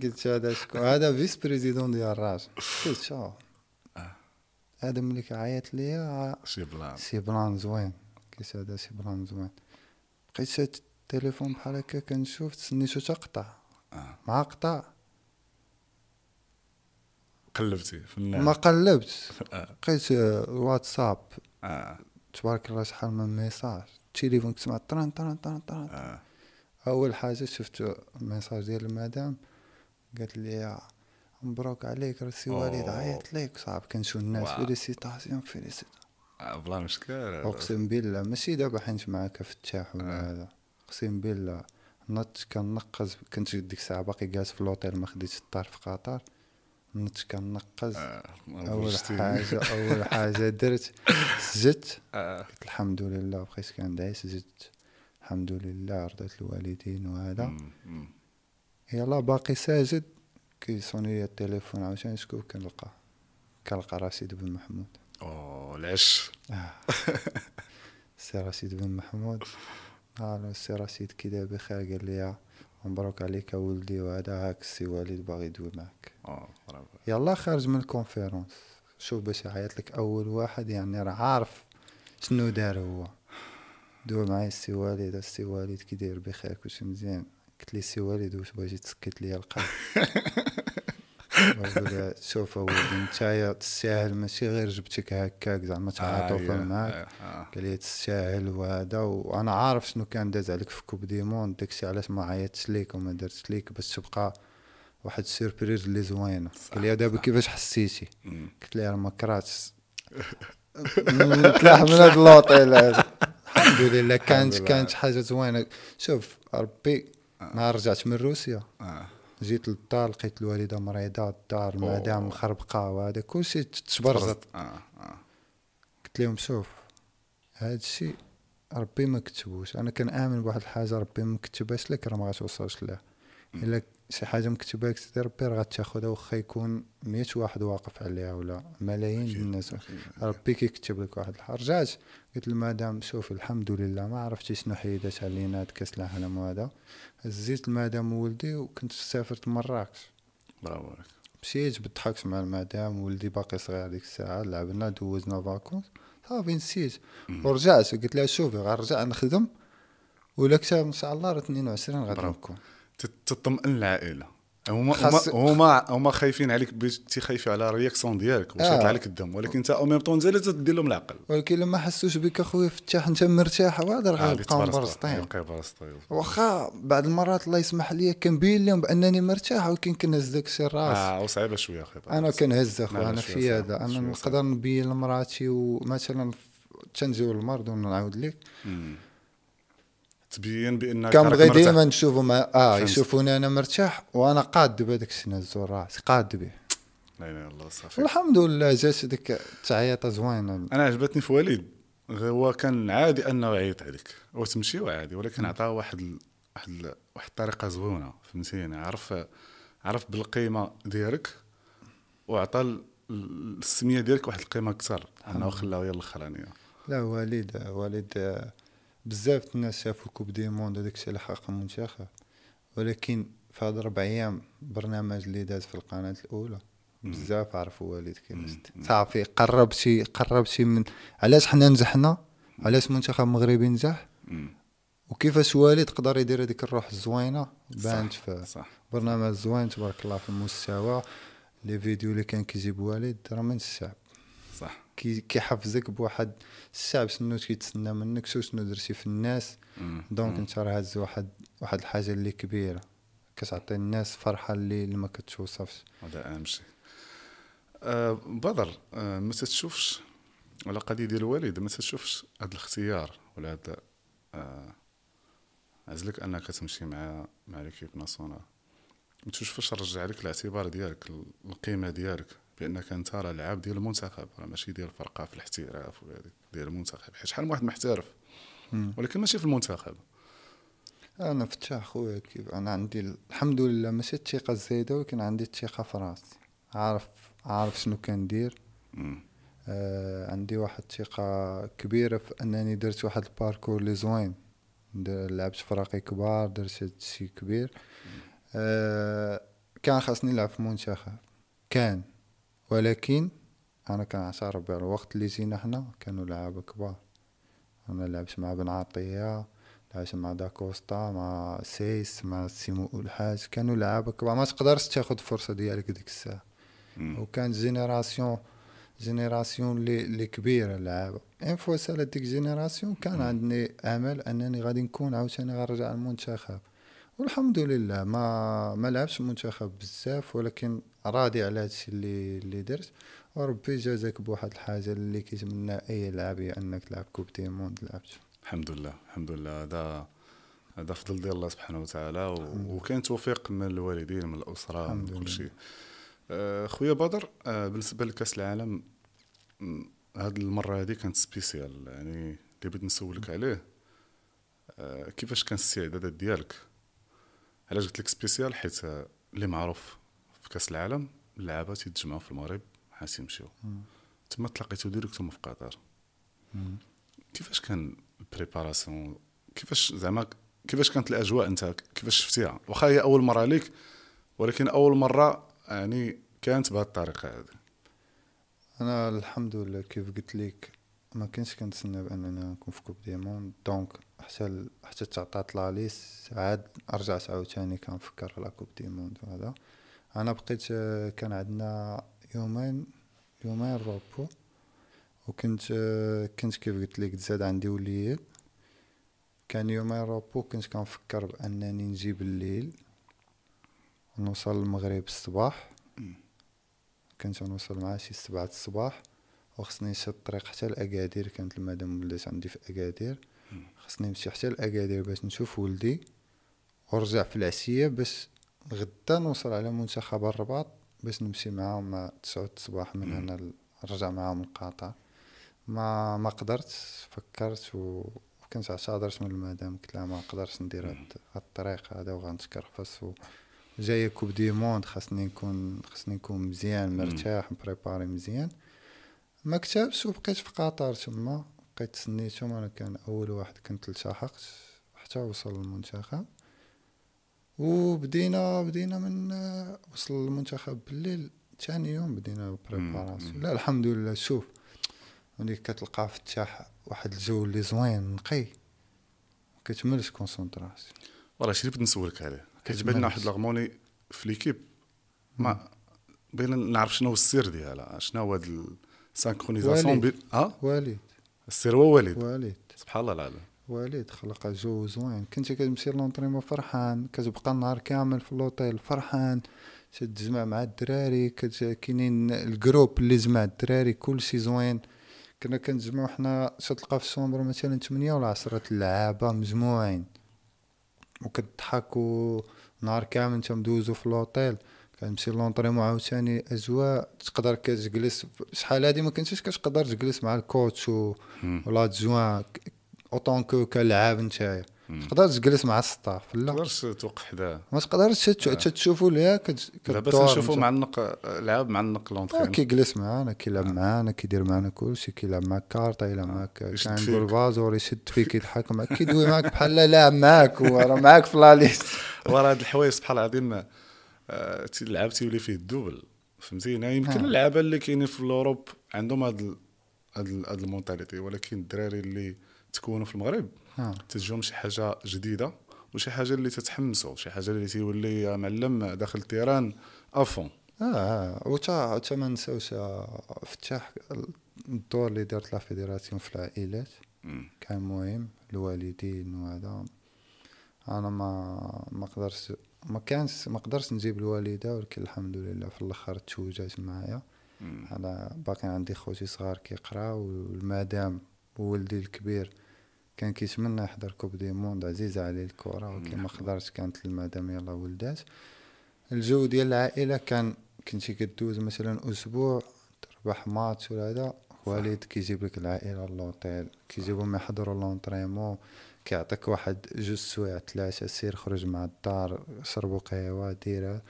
قلت هذا شكون هذا vice-président ديال الرجاء قلت شو هذا ملي كيعيط ليا شي plan شي plan زوين قلت هذا شي plan زوين شاد التليفون بحال هكا كنشوف تسنيتو تقطع آه. مع قطع قلبتي في ما النار قلبت آه. لقيت آه، الواتساب آه. تبارك الله شحال من message التليفون كتسمع طران طران طران طران آه. أول حاجة شفت ال message ديال المدام قالت لي مبروك عليك راه سي وليد. عيط ليك صافي كنشوف الناس. félicitations félicitations آه. بلا مشكل أقسم بالله ماشي دابا حنت معاك فتاح ولا آه. هذا. أقسم بالله نط كنقز كنت ديك الساعة باقي جالس في لوطيل ما خديتش الدار في قطر. نط كنقز. آه. أول حاجة أول حاجة درت سجدت. آه. قلت الحمد لله بقيت كندعي سجدت. الحمد لله رضيت الوالدين وهذا. يلا باقي ساجد. كيصوني لي التليفون عاوتاني شكون كنلقى؟ كنلقى رشيد بن محمود. أوه العش السي رشيد بن محمود. قال السي رشيد كي داير بخير قال لي مبروك عليك ولدي وهذا هاك السي وليد باغي يدوي برافو. يلا خارج من ال conférence شوف باش يعيط لك أول واحد يعني راه عارف شنو دار هو. دوا معايا السي وليد السي وليد كي داير بخير كلشي مزيان. قلت لي السي وليد واش باغي تسكت لي القلب؟ شوف ولدي نتايا تستاهل ماشي غير جبتك هكاك زعما تعاطفا آه. معاك آه. قال لي تستاهل وهذا وأنا عارف شنو كان داز عليك في coupe du monde داكشي علاش ما عيطتش ليك وما درتش ليك باش تبقى واحد ال surprise اللي زوينه قال لي دابا كيفاش حسيتي. قلت له راه ما كرهتش نتلاح من هاد اللوطيل هذا الحمد لله كانت. كانت حاجة زوينة شوف ربي نهار رجعت من روسيا آه. جيت للدار لقيت الوالدة مريضة الدار المدام. مخربقة وهذا كلشي تبرزت آه. آه. قلت لهم شوف هذا الشيء ربي ما كتبوش أنا كنامن بواحد الحاجة ربي ما كتبهاش لك راه ما غاتوصلش لها إلا شي حاجة مكتوبه لك سيدي ربي راه غتاخذها واخا يكون مية واحد واقف عليها ولا ملايين أكيد. الناس. ربي كيكتب لك واحد الحاجة رجعت قلت للمدام شوفي الحمد لله ما عرفتي شنو حيدات علينا هاد كاس العالم وهذا هزيت المدام وولدي وكنت سافرت مراكش. برافو عليك. مشيت بالضحكت مع المدام ولدي باقي صغير ديك الساعة لعبنا دوزنا vacances. صافي نسيت. ورجعت قلت لها شوفي غنرجع نخدم ولا كتاب إن شاء الله راه 22 غادي. نكون تطمئن العائلة هما خاص- هما هما خايفين عليك تيخايفوا على ال réaction ديالك واش آه. لك الدم ولكن انت au même temps زال تدير لهم العقل ولكن لما حسوش بك أخويا فتاح أنت مرتاح. مبرزطين يبقى يبرزطوا. واخا بعض المرات الله يسمح لي كنبين لهم بأنني مرتاح ولكن كنهز داك الشيء الراس آه وصعيبه شوية أخي أنا كنهز أخويا أنا في هذا أنا نقدر نبين لمراتي ومثلا تنجيو المرض ونعاود لك مم. تبين بأنك راك مرتاح. ديما نشوفوا ما آه. يشوفوني أنا مرتاح وأنا قاد بهذاك الشيء نهزو راسي قاد به. لا إله إلا الله صافي. والحمد لله جات ديك التعيطه زوينة. أنا عجبتني في وليد هو كان عادي أنه يعيط عليك. وتمشي وعادي ولكن عطاه واحد ال... واحد ال... واحد الطريقة زوينة فهمتيني؟ عرف عرف بالقيمة ديالك وعطى ال- السمية ديالك واحد القيمة أكثر. أنه خلاها هي الاخرانيه لا والد آه، بزاف الناس شافوا كوب دي موند هذاك الشيء اللي حقق المنتخب ولكن في هاد ربع أيام برنامج اللي داز في القناة الأولى بزاف عرفوا والد كيفاش صافي قرب شي قرب شي من علاش حنا نجحنا علاش المنتخب المغربي نجح. وكيفاش والد قدر يدير هذيك الروح الزوينة؟ بانت في صح. برنامج زوين تبارك الله في المستوى لي فيديو اللي كان كيجيب والد راه من الشعب صح. كيحفزك بواحد الشعب شنو كيتسنى منك شو شنو درتي في الناس. دونك انت راه هاز واحد واحد الحاجة اللي كبيرة. كتعطي الناس فرحة اللي, ما كتوصفش. هذا أهم شيء. آه بدر آه ما تتشوفش على قضية ديال الوالد ما تتشوفش هذا الاختيار ولا هذا آه عزلك أنك تمشي مع مع ليكيب ناسيونال ما تشوفش رجع لك الاعتبار ديالك ال- القيمة ديالك. بأنك أنت راه لعاب ديال المنتخب راه ماشي ديال فرقة في الاحتراف ولا ديال المنتخب حيت شحال من واحد محترف. ولكن ماشي في المنتخب. أنا فتاح خويا كيف أنا عندي ال- الحمد لله ماشي الثقة الزايدة ولكن عندي الثقة في راسي. عارف عارف شنو كندير. آه عندي واحد الثقه كبيرة في أنني درت واحد الباركور اللي زوين. لعبت فراقي كبار درت هاد الشي كبير. آه كان خاصني نلعب في منتخب. كان. ولكن أنا كنعترف على الوقت اللي جينا حنا كانوا لعابة كبار. أنا لعبت مع بن عطية لعبت مع داكوستا مع سيس مع سيمو الحاج كانوا لعابة كبار. ما تقدرش تاخد الفرصة ديالك ديك الساعة. مم. وكانت génération génération اللي اللي كبيرة لعابه une fois سالات ديك génération كان عندي أمل أنني غادي نكون عاوتاني غنرجع المنتخب والحمد لله ما ما لعبش المنتخب بزاف ولكن راضي على هادشي اللي اللي درت. وربي جازاك بواحد الحاجة اللي كيتمنى أي لاعب انك تلعب Coupe du Monde لعبت. الحمد لله الحمد لله. هذا هذا فضل ديال الله سبحانه وتعالى و... وكان توفيق من الوالدين من الأسرة الحمد من كل. شيء. آه، خويا بدر آه، بالنسبة لكأس العالم هاد المرة هذه كانت spéciale يعني اللي بغيت نسولك عليه آه، كيفاش كان الاستعدادات ديالك؟ علاش قلت لك spéciale؟ حيت اللي معروف في كاس العالم اللعابة تيتجمعوا في المغرب عاد يمشيو تما تلاقيتو directement في قطر. كيفاش كان ال préparation؟ كيفاش زعما كيفاش كانت الأجواء انت؟ كيفاش شفتيها؟ واخا هي أول مرة ليك ولكن أول مرة يعني كانت بهذه الطريقة هذه أنا الحمد لله كيف قلت لك ما كنتش كنتسنى بأننا نكون في Coupe du Monde donc حتى حتى تعطات la liste عاد رجعت عاوتاني كنفكر في la Coupe du Monde وهذا. أنا بقيت آه، كان عندنا يومين يومين repos وكنت آه، كنت كيف قلت لك تزاد عندي وليد. كان يومين repos كنت كنفكر بأنني نجي بالليل ونوصل المغرب الصباح. كنت نوصل مع شي سبعة الصباح. وخصني نمشي الطريق حتى لأكادير كانت المدام ولات عندي في أكادير خصني نمشي حتى لأكادير باش نشوف ولدي ورجع في العشية باش غدا نوصل على منتخب الرباط باش نمشي معاهم مع تسعة الصباح من هنا نرجع معاهم لقطر. ما ما قدرت فكرت و وكنت اعتذرت من المدام قلت لها ما قدرتش ندير هاد الطريق هذا وغنتكرفس و جاية Coupe du Monde خاصني نكون خاصني نكون مزيان مرتاح م préparé مزيان. ما كتبش وبقيت في قطر تما بقيت سنيتهم أنا كان أول واحد كنت التحقت حتى وصل المنتخب. وبدينا بدينا من وصل المنتخب بالليل ثاني يوم بدينا ال préparation لا الحمد لله شوف ملي كتلقى فتاح واحد الجو اللي زوين نقي. كتملش concentration والله شي اللي بغيت نسولك عليه. كتبان واحد l'harmonie في l'équipe. ما بغينا نعرف شنو هو السر ديالها. شنو هو هاد ال synchronisation وليد. بين آه وليد السر هو وليد وليد سبحان الله العظيم. وليد خلق جو زوين. كنت كتمشي l'entraînement فرحان. كتبقى النهار كامل في اللوطيل فرحان. تتجمع مع الدراري. كاينين ال groupe اللي جمع الدراري. كلشي زوين. كنا كنتجمعو حنا. تلقى في ال chambre مثلا 8 ولا 10 اللعابه مجموعين. وكتضحكوا نهار كامل انت مدوزو في اللوطيل كنمشي l'entraînement عاوتاني اجواء تقدر كتجلس شحال هادي ما كنتيش كتقدر تجلس مع ال coach و مم. ولا تجوان en tant que كلاعب نتايا. تقدر تجلس مع ال staff ما لا تقدرش توقف حداه ما تقدرش تش- تشوفوا ليها كدور نشوفو مش- معنق لعب معنق آه، l'entraîneur كيجلس معانا كيلعب معانا كيدير معانا كلشي كيلعب معاك كارطة يلعب معاك يشد كان فيك. نقول فازور يشد فيك يضحك. معاك كيدوي معاك بحال لا لاعب معاك وراه معاك في la liste. ورا هاد الحوايج سبحان الله العظيم آه، اللعاب تيولي فيه ال double فهمتينا يمكن آه. اللعابه اللي كاينين في ال Europe عندهم هاد هاد ال- هاد ال mentalité ولكن الدراري اللي تكونوا في المغرب آه. تجيهم شي حاجة جديدة وشي حاجة اللي تتحمسوا شي حاجة اللي تيولي معلم داخل ال terrain avant آه وتا تا ما نساوش آه، فتح الدور اللي دارت la fédération في العائلات. كان مهم الوالدين وهذا. أنا ما ما قدرتش ما كانش ما قدرتش نجيب الوالدة ولكن الحمد لله في الآخر تزوجات معايا. أنا باقي عندي خوتي صغار كيقراو والمدام وولدي الكبير كان كيتمنى يحضر Coupe du Monde عزيزة عليه الكرة ولكن ما قدرش كانت المدام يلا ولدات. الجو ديال العائلة كان كنتي كدوز مثلا أسبوع تربح ماتش ولا هذا وليد كيجيب لك العائلة لوطيل كيجيبهم يحضروا l'entraînement كيعطيك واحد جوج سوايع ثلاثة سير خرج مع الدار شربوا قهوة ديرها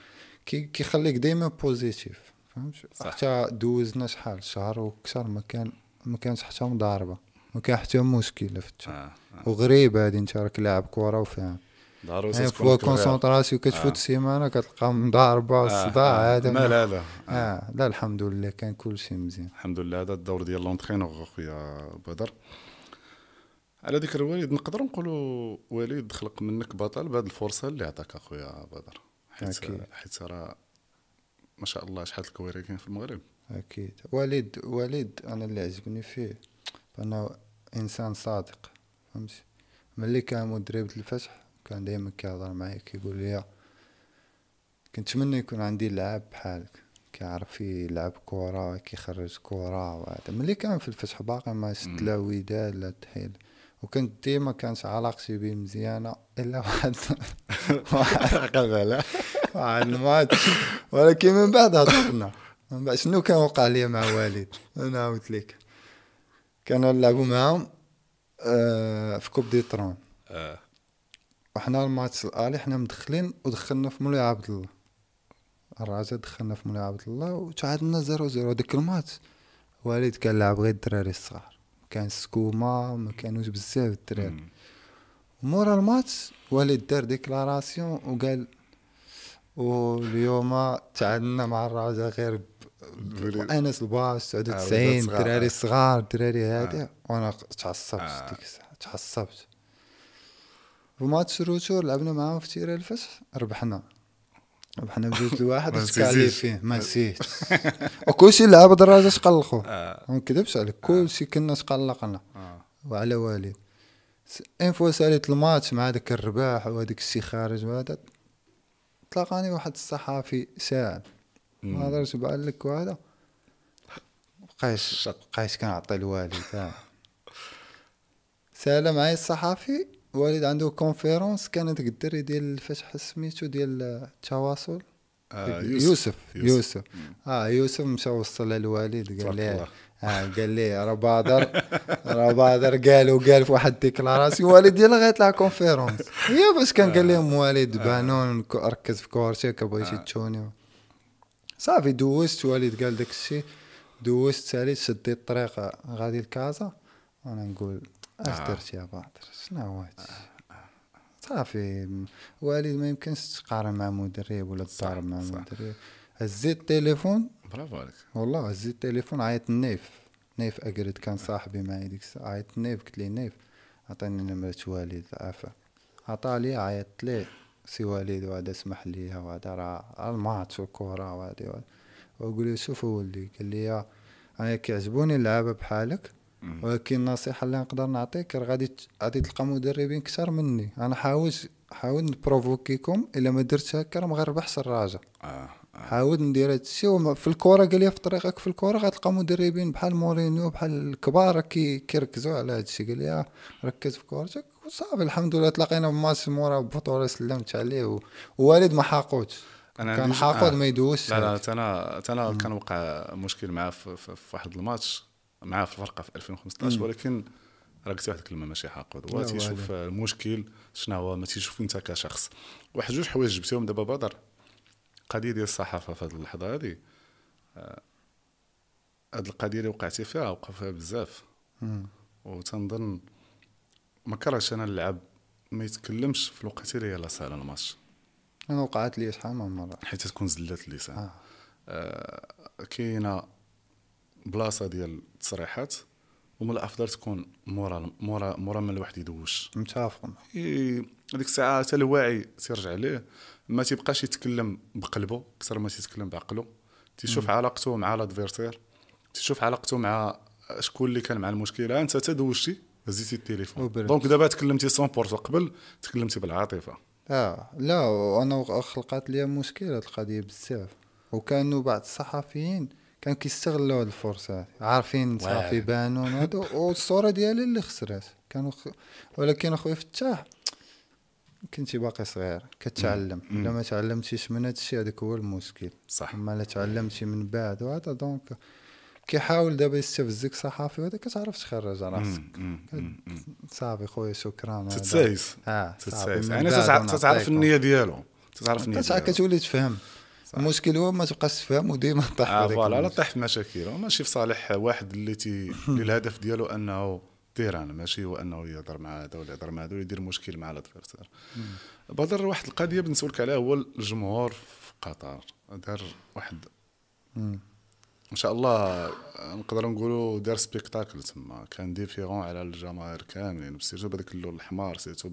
كي كيخليك ديما positif فهمت. حتى دوزنا شحال شهر وكثر ما كان ما كانش حتى مضاربة ما كان حتى مشكلة في التشا آه. آه. وغريبة هادي انت راك لاعب كورة وفاهم ضروري يعني fois. concentration كتفوت آه. السيمانة كتلقى مضاربة آه، الصداع آه. هذا مال هذا آه. آه لا الحمد لله كان كلشي مزيان الحمد لله هذا الدور ديال l'entraîneur أخويا بدر على ذكر وليد نقدروا نقولوا وليد خلق منك بطل بهذه الفرصة اللي عطاك أخويا بدر. حيت. حيت راه ما شاء الله شحال الكويري كاين في المغرب. أكيد. وليد وليد أنا اللي عجبني فيه انه إنسان صادق فهمتي؟ ملي كان مدرب الفتح كان دائما كيهضر معايا كيقول لي كنتمنى يكون عندي لعاب بحالك كيعرف يلعب كرة كيخرج كرة وهذا. ملي كان في الفتح باقي ما شت لا وداد لا تحيل وكنت ديما كانت علاقتي بيه مزيانة إلا واحد. واحد واحد الماتش ولكن من بعد هضرنا. من بعد شنو كان وقع لي مع والد؟ أنا عاودت لك. كانوا نلعبوا معاهم آه في Coupe du Trône آه. وحنا ال match aller حنا مدخلين ودخلنا في مولاي عبد الله. الرجاء دخلنا في مولاي عبد الله وتعادلنا zéro zéro. ديك الماتش والد كان لعب غير الدراري الصغار. كان سكوما ما كانوش بزاف الدراري. مورا الماتش والد دار déclaration وقال واليوم تعادلنا مع الرجاء غير أنس الباش آه، 99 ولاد صغار، الدراري آه. الصغار الدراري هادي وأنا تعصبت آه. ديك الساعة تعصبت في ماتش الروتور لعبنا معاهم في تيران الفتح ربحنا ربحنا بجوج لواحد نسيتيش. فيه ما نسيت وكلشي لعب الدراجه تقلقوا آه. ما نكذبش عليك كلشي كنا تقلقنا آه. وعلى والد إن فوا ساليت الماتش مع داك الرباح وهذاك الشي خارج وهذا تلاقاني واحد الصحافي مم. ما هضرش بقال لك وهذا بقيت. بقيت كنعطي الوليد ها. سأل معايا الصحافي وليد عنده conférence كانت الدري ديال الفتح سميتو ديال التواصل آه. يوسف. يوسف. يوسف. آه يوسف مشى وصل للوليد قال ليه؟ الله. آه قال لي راه بدر. راه بدر. قال وقال في واحد déclaration وليد يلا غيطلع conférence هي باش كان قال لهم والد بانون ك- ركز في كورتك بغيتي تشوني. صافي دوزت والد قال داك الشيء دوزت ساليت شديت الطريق غادي لكازا. وأنا نقول اش آه. درت يا بادر شنو صافي والد ما يمكنش تقارن مع مدرب ولا تضارب مع. مدرب هزيت التليفون برافو عليك والله هزيت التليفون عيط النيف نيف أقرد كان صاحبي معايا ديك الساعة عيط النيف قلت ليه نيف عطيني نمرة وليد عافاك عطالي عيطت ليه سي وليد وهذا اسمح لي وهذا راه الماتش وهادي وهادي. وقول له شوف ولدي قال لي أنا كيعجبوني اللعابه بحالك. ولكن النصيحة اللي نقدر نعطيك راه غادي غادي تلقى مدربين كثر مني. أنا حاولت حاول ن provoquer كم إلا ما درتش هكا غنربحش الراجا آه. آه. حاول ندير هادشي في الكورة قال لي في طريقك في الكورة غتلقى مدربين بحال مورينيو بحال الكبار كي كيركزوا على هادشي قال لي آه، ركز في كورتك. وصافي الحمد لله تلاقينا بماتش مورا بطولة سلمت عليه. ووالد ما حاقوتش. أنا كان حاقد آه. ما يدوزش. لا لا أنا أنا كان وقع مشكل معاه في, في, في واحد الماتش. معاه في الفرقه في 2015 ولكن راه قلتي واحد الكلمة ماشي لا هو تيشوف المشكل شنو هو ما تيشوف انت كشخص. واحد جوج حوايج جبتيهم دابا بدر. القضية ديال الصحافة في هذه اللحظة هذه آه، هاد القضية اللي وقعتي فيها وقع فيها بزاف. وتنظن ما كرهش أنا اللعب ما يتكلمش في الوقت اللي يلاه سهل الماتش. أنا وقعت لي شحال من مرة. حيت تكون زلات اللسان. آه. آه، كاينة بلاصة ديال التصريحات ومن الأفضل تكون مورا مورا مورا ما الواحد يدوش. متفق هذيك الساعة حتى الواعي تيرجع ليه. ما تيبقاش يتكلم بقلبه أكثر ما تيتكلم بعقله تيشوف علاقته مع l'adversaire تيشوف علاقته مع شكون اللي كان مع المشكلة. أنت تدوشتي هزيتي التليفون. donc دابا تكلمتي 100% قبل تكلمتي بالعاطفة. آه لا وأنا خلقات لي مشكل هاد القضية بزاف. وكانوا بعض الصحفيين كانوا كيستغلوا هاد الفرصة. عارفين صافي. بانون هادو والصورة ديالي اللي خسرات. كانوا خ... ولكن أخويا فتاح كنتي باقي صغير. كتعلم. إلا ما تعلمتيش من هاد الشيء هذاك هو المشكل. صح. أما لا تعلمتي من بعد وهذا donc كيحاول دابا يستفزك صحافي وهذا كتعرف تخرج راسك. صافي خويا شكرا. هذا. تتسايس. آه تتسايس. يعني تتعرف. النية ديالو تتعرف النية ديالو كتولي تفهم. المشكل هو ما تبقاش تفهم وديما طيح في هذاك voilà لا. طيح في مشاكل ماشي في صالح واحد اللي تي اللي الهدف ديالو أنه terrain ماشي هو أنه يهضر مع هذا ولا يهضر مع هذا ويدير مشكل مع ال adversaire. بدر واحد القضية بنسولك عليها هو الجمهور في قطر. دار واحد. مم. إن شاء الله نقدروا نقولوا دار spectacle تما. كان différent على الجماهير كاملين. surtout بهذاك اللون الأحمر surtout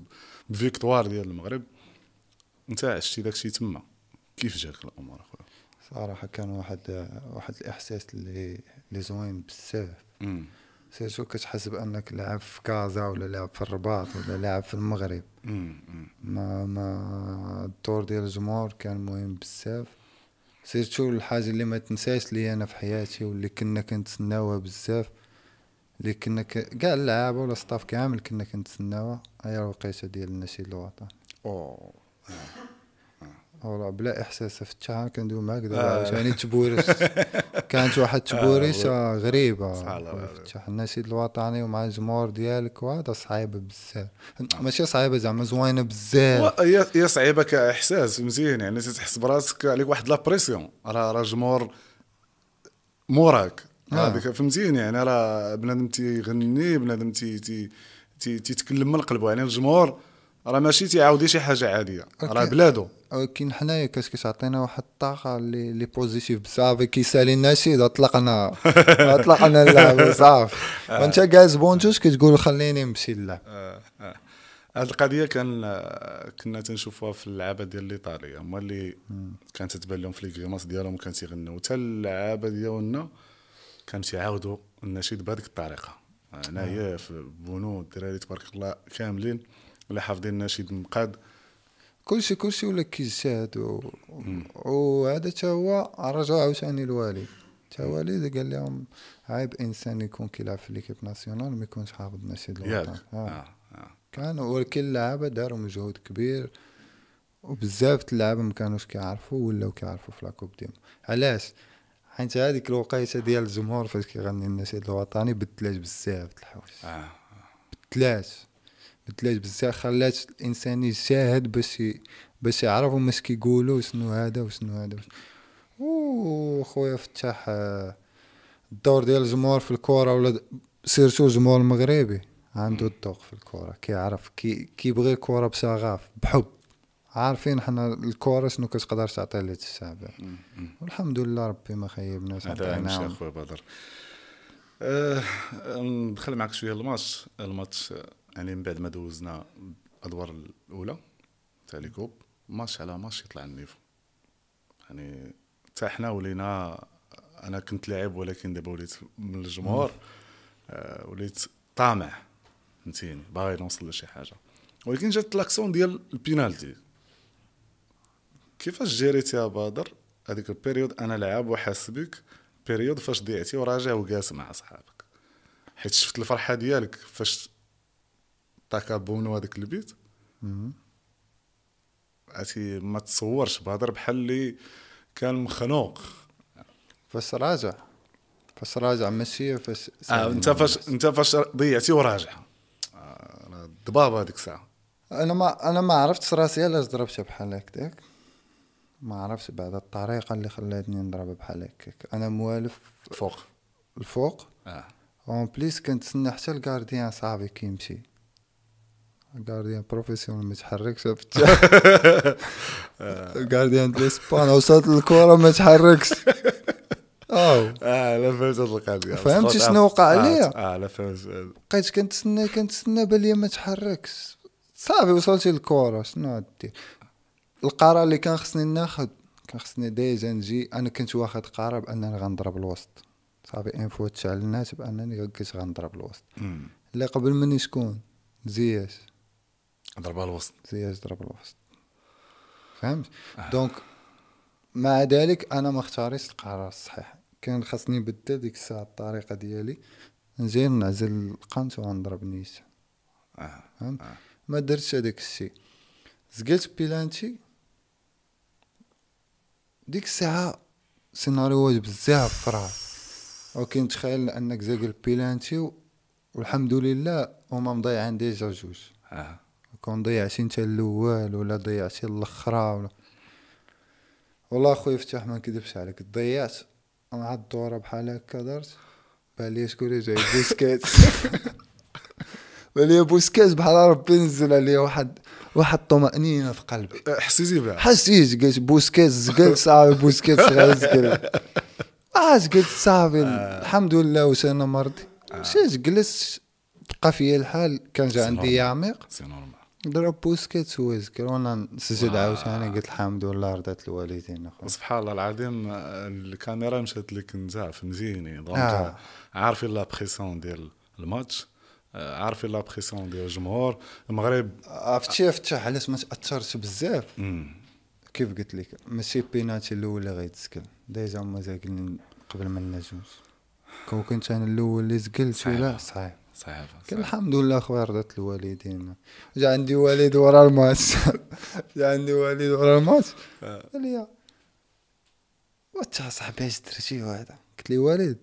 ب victoire ديال المغرب. انت عشتي داكشي تما. كيف جاك الأمور أخويا؟ صراحة كان واحد واحد الإحساس اللي اللي زوين بزاف. surtout كتحس بأنك لاعب في كازا ولا لاعب في الرباط ولا لاعب في المغرب. ما ما الدور ديال الجمهور كان مهم بزاف. surtout الحاجة اللي ما تنساش لي أنا في حياتي واللي كنا كنتسناوها بزاف اللي كنا ك... كاع اللعابة ولا staff كامل كنا كنتسناوها هي الوقيتة ديال النشيد الوطني. أوه. والله بلا إحساس فتحها كندوي معاك دابا آه. عاوتاني تبوريس. كانت واحد تبوريسه غريبة. صح الله خويا يبارك. فتح النشيد الوطني ومع الجمهور ديالك وهذا صعيبة بزاف. ماشي صعيبة زعما زوينة بزاف. هي صعيبة كإحساس مزيان يعني تحس براسك عليك واحد la pression راه راه جمهور موراك. آه. هذيك فهمتيني يعني راه بنادم تيغني بنادم تي تي تي- تيتكلم من قلبه. يعني الجمهور راه ماشي تيعاودي شي حاجة عادية. راه. بلادو ولكن حنايا كاش كتعطينا واحد الطاقة اللي اللي positive بزاف كيسالي النشيد اطلقنا أطلقنا اللعب صافي وأنت جالس banc de touche كتقول خليني نمشي نلعب آه، آه. هاد القضية كان آه، كنا تنشوفوها في اللعابة ديال الإيطالية. هما اللي كانت تتبان لهم في les grimaces ديالهم وكان تيغنوا حتى اللعابة ديالنا كانوا تيعاودوا النشيد بهذيك الطريقة. هنايا في بونو الدراري تبارك الله كاملين. اللي حافظين النشيد مقاد. كلشي كلشي ولا كيجتهد و... وهذا تا هو رجع عاوتاني الوليد. تا والد قال لهم عيب إنسان يكون كيلعب في ليكيب ناسيونال ما يكونش حافظ النشيد الوطني ياك. آه. آه، آه. كان ولكن اللعابه داروا مجهود كبير. وبزاف اللعابه ما كانوش كيعرفوا ولاو كيعرفوا في لاكوب ديما علاش؟ حيت هذيك الوقيته ديال الجمهور فاش كيغني النشيد الوطني بدلات بزاف د الحوايج. آه. بدلات بدلات بزاف خلات الإنسان يجتهد باش. باش يعرفوا ماش كيقولوا شنو هذا وشنو هذا أو خويا فتح آه، الدور ديال الجمهور في الكره ولا سيرتو الجمهور المغربي عنده الذوق في الكره كيعرف كي كيبغي الكره بشغف بحب. عارفين حنا الكره شنو كتقدر تعطي لهاد الشعب. والحمد لله ربي ما خيبناش هذا ماشي عطيناهم اخويا بدر. آه، ندخل معك شوية الماتش. الماتش يعني من بعد ما دوزنا الأدوار الأولى تاع les coupes match على ماتش يطلع ال niveau. يعني حتى حنا ولينا أنا كنت لاعب ولكن دابا وليت من الجمهور آه، وليت طامع فهمتيني؟ باغي نوصل لشي حاجة. ولكن جات l'action ديال البينالتي. كيفاش جريتي يا بدر؟ هذيك ال période أنا لاعب وحاس بك période فاش ضيعتي وراجع وجالس مع صحابك حيت شفت الفرحة ديالك فاش طاكا بونو هذاك البيت. عرفتي ما تصورش بدر بحال اللي كان مخنوق. فاش راجع؟ فاش راجع؟ ماشي فاش آه انت فاش انت فاش ضيعتي وراجع. ضبابه هذيك الساعة. أنا ما أنا ما عرفتش راسي علاش ضربتها بحال هكاك ما عرفتش بعد الطريقة اللي خلاتني نضربها بحال هكاك أنا موالف فوق. الفوق. آه. en plus كنتسنى حتى ال gardien صاحبي كيمشي. ال gardien professionnel ما يتحركش ال gardien ديال إسبانيا وصلت الكره ما تحركش أو آه لا فهمت هاد القضية فهمتي شنو وقع ليا؟ آه لا فهمت بقيت كنتسنى كنتسنى بالي ما تحركش صافي وصلتي للكره شنو غدير القرار اللي كان خصني ناخد كان خصني déjà نجي أنا كنت واخد قرار بانني غنضرب الوسط صافي انفو تشعلنات بانني كنت غنضرب الوسط. اللي قبل مني شكون زياش ضربها الوسط. زياش ضرب الوسط. فهمت؟ donc مع ذلك أنا ما اختاريتش القرار الصحيح. كان خاصني نبدل ديك الساعة الطريقة ديالي. نجي نعزل القنت وغنضرب نيشان آه. فهمت؟ آه. ما درتش هذاك الشيء. زقلت بيلانتي ديك الساعة سيناريوهات بزاف فراس ولكن تخيل أنك زاقل بيلانتي والحمد لله هما مضيعين déjà جوج. آه. كون ضيعتي انت الأول ولا ضيعتي الأخرى ولا. والله خويا فتح ما نكذبش عليك ضيعت. مع الدوره بحال هكا درت بالي شكون جاي بوسكيت بالي بوسكيت بحال ربي نزل عليه واحد واحد الطمأنينة في قلبي. آه، حسيتي بها. حسيت قلت بوسكيت زقل صافي بوسكيت غيزقل آه قلت صافي الحمد لله وسانا مرضي. مشيت جلست بقى فيا الحال. كان جا عندي. يعميق c'est normal. ضرب بوسكيت ويزقل وأنا نسجد آه. عاوتاني قلت الحمد لله رضات الوالدين اخويا سبحان الله العظيم آه، الكاميرا مشات لك انت فهمتيني donc آه. آه. عارفين la pression ديال الماتش آه، عارفين la pression ديال الجمهور. المغرب عرفتي فتح علاش ما تاثرتش بزاف. كيف قلت لك؟ ماشي بيناتي الأول اللي غيتسكل déjà هما زاقلين قبل ما نجوز كون كنت أنا الأول اللي زقلت ولا. صعيب صعيبه كان الحمد لله خويا رضات الوالدين جا عندي والد ورا الماتش جا عندي والد ورا الماتش آه. قال لي وانت صاحبي اش درتي وهذا قلت لي والد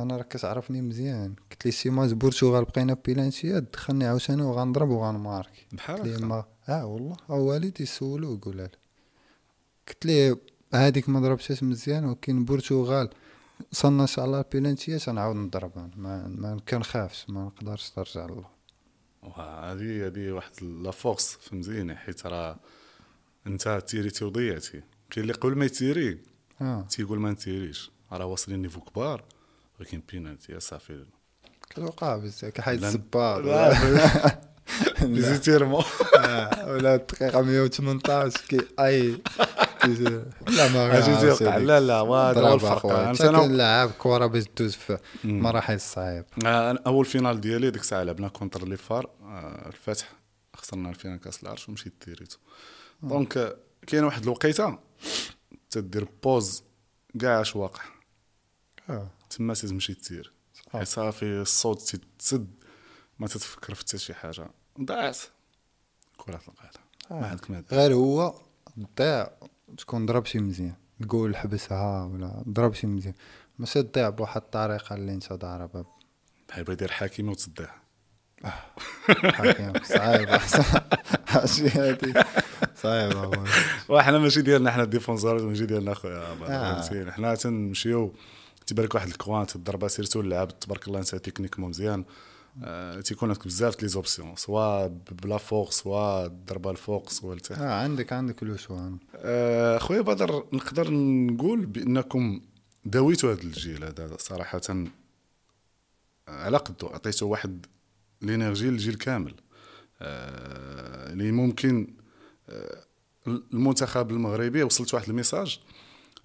أنا راك كتعرفني مزيان. قلت لي شي ماتش البرتغال بقينا بيلانتيات دخلني عاوتاني وغنضرب وغنماركي بحال قلت لي ما آه والله آه والدي سولو وقول قلت لي هذيك ما ضربتهاش مزيان ولكن البرتغال شاء الله بيلانتيات غنعاود نضرب. ما ما كنخافش ما نقدرش ترجع الله وهذه هذه واحد la force فهمتيني؟ حيت راه انت تيريتي وضيعتي كاين اللي قبل ما يتيري آه. تيقول ما نتيريش. راه واصلين niveau كبار ولكن بينالتي صافي. كتوقع بزاف كحيد الزبار لا، ولا- آه، الدقيقة 118 كي أي. لا ما. لا لا وهذا هو الفرق كنلعب كرة باش دوز في. مراحل صعيب. آه، أول finale ديالي ديك الساعة لعبنا contre les FAR آه، الفتح. خسرنا ال finale كأس العرش ومشيت ديريتو donc آه، كاين واحد الوقيتة تدير pause كاع اش واقع. آه. تما تمشي تسير صافي الصوت تتسد ما تتفكر في حتى شي حاجة. ضاعت كرة القدم. ما عندك ما. غير هو ضيع تكون ضرب شي مزيان. تقول حبسها ولا ضرب شي مزيان. ماشي تضيع بواحد الطريقة اللي انت ضاربها. بحال بغا يدير حكيمي وتصديها حكيم صعيبة هادشي هادي أخويا. وحنا ماشي ديالنا حنا défenseurs ماشي ديالنا أخويا. آه. فهمتيني حنا تنمشيو. تيبان لك واحد ال coin تضربها surtout اللعب تبارك الله انت techniquement مزيان. آه، تيكون عندك بزاف les options soit بلا فوق soit ضربة الفوق soit لتحت. آه عندك عندك ال choix آه، خويا بدر نقدر نقول بأنكم داويتوا هذا الجيل هذا صراحة آه، على قدو عطيتو واحد l'énergie للجيل كامل آه، اللي ممكن آه، المنتخب المغربي وصلت واحد ال message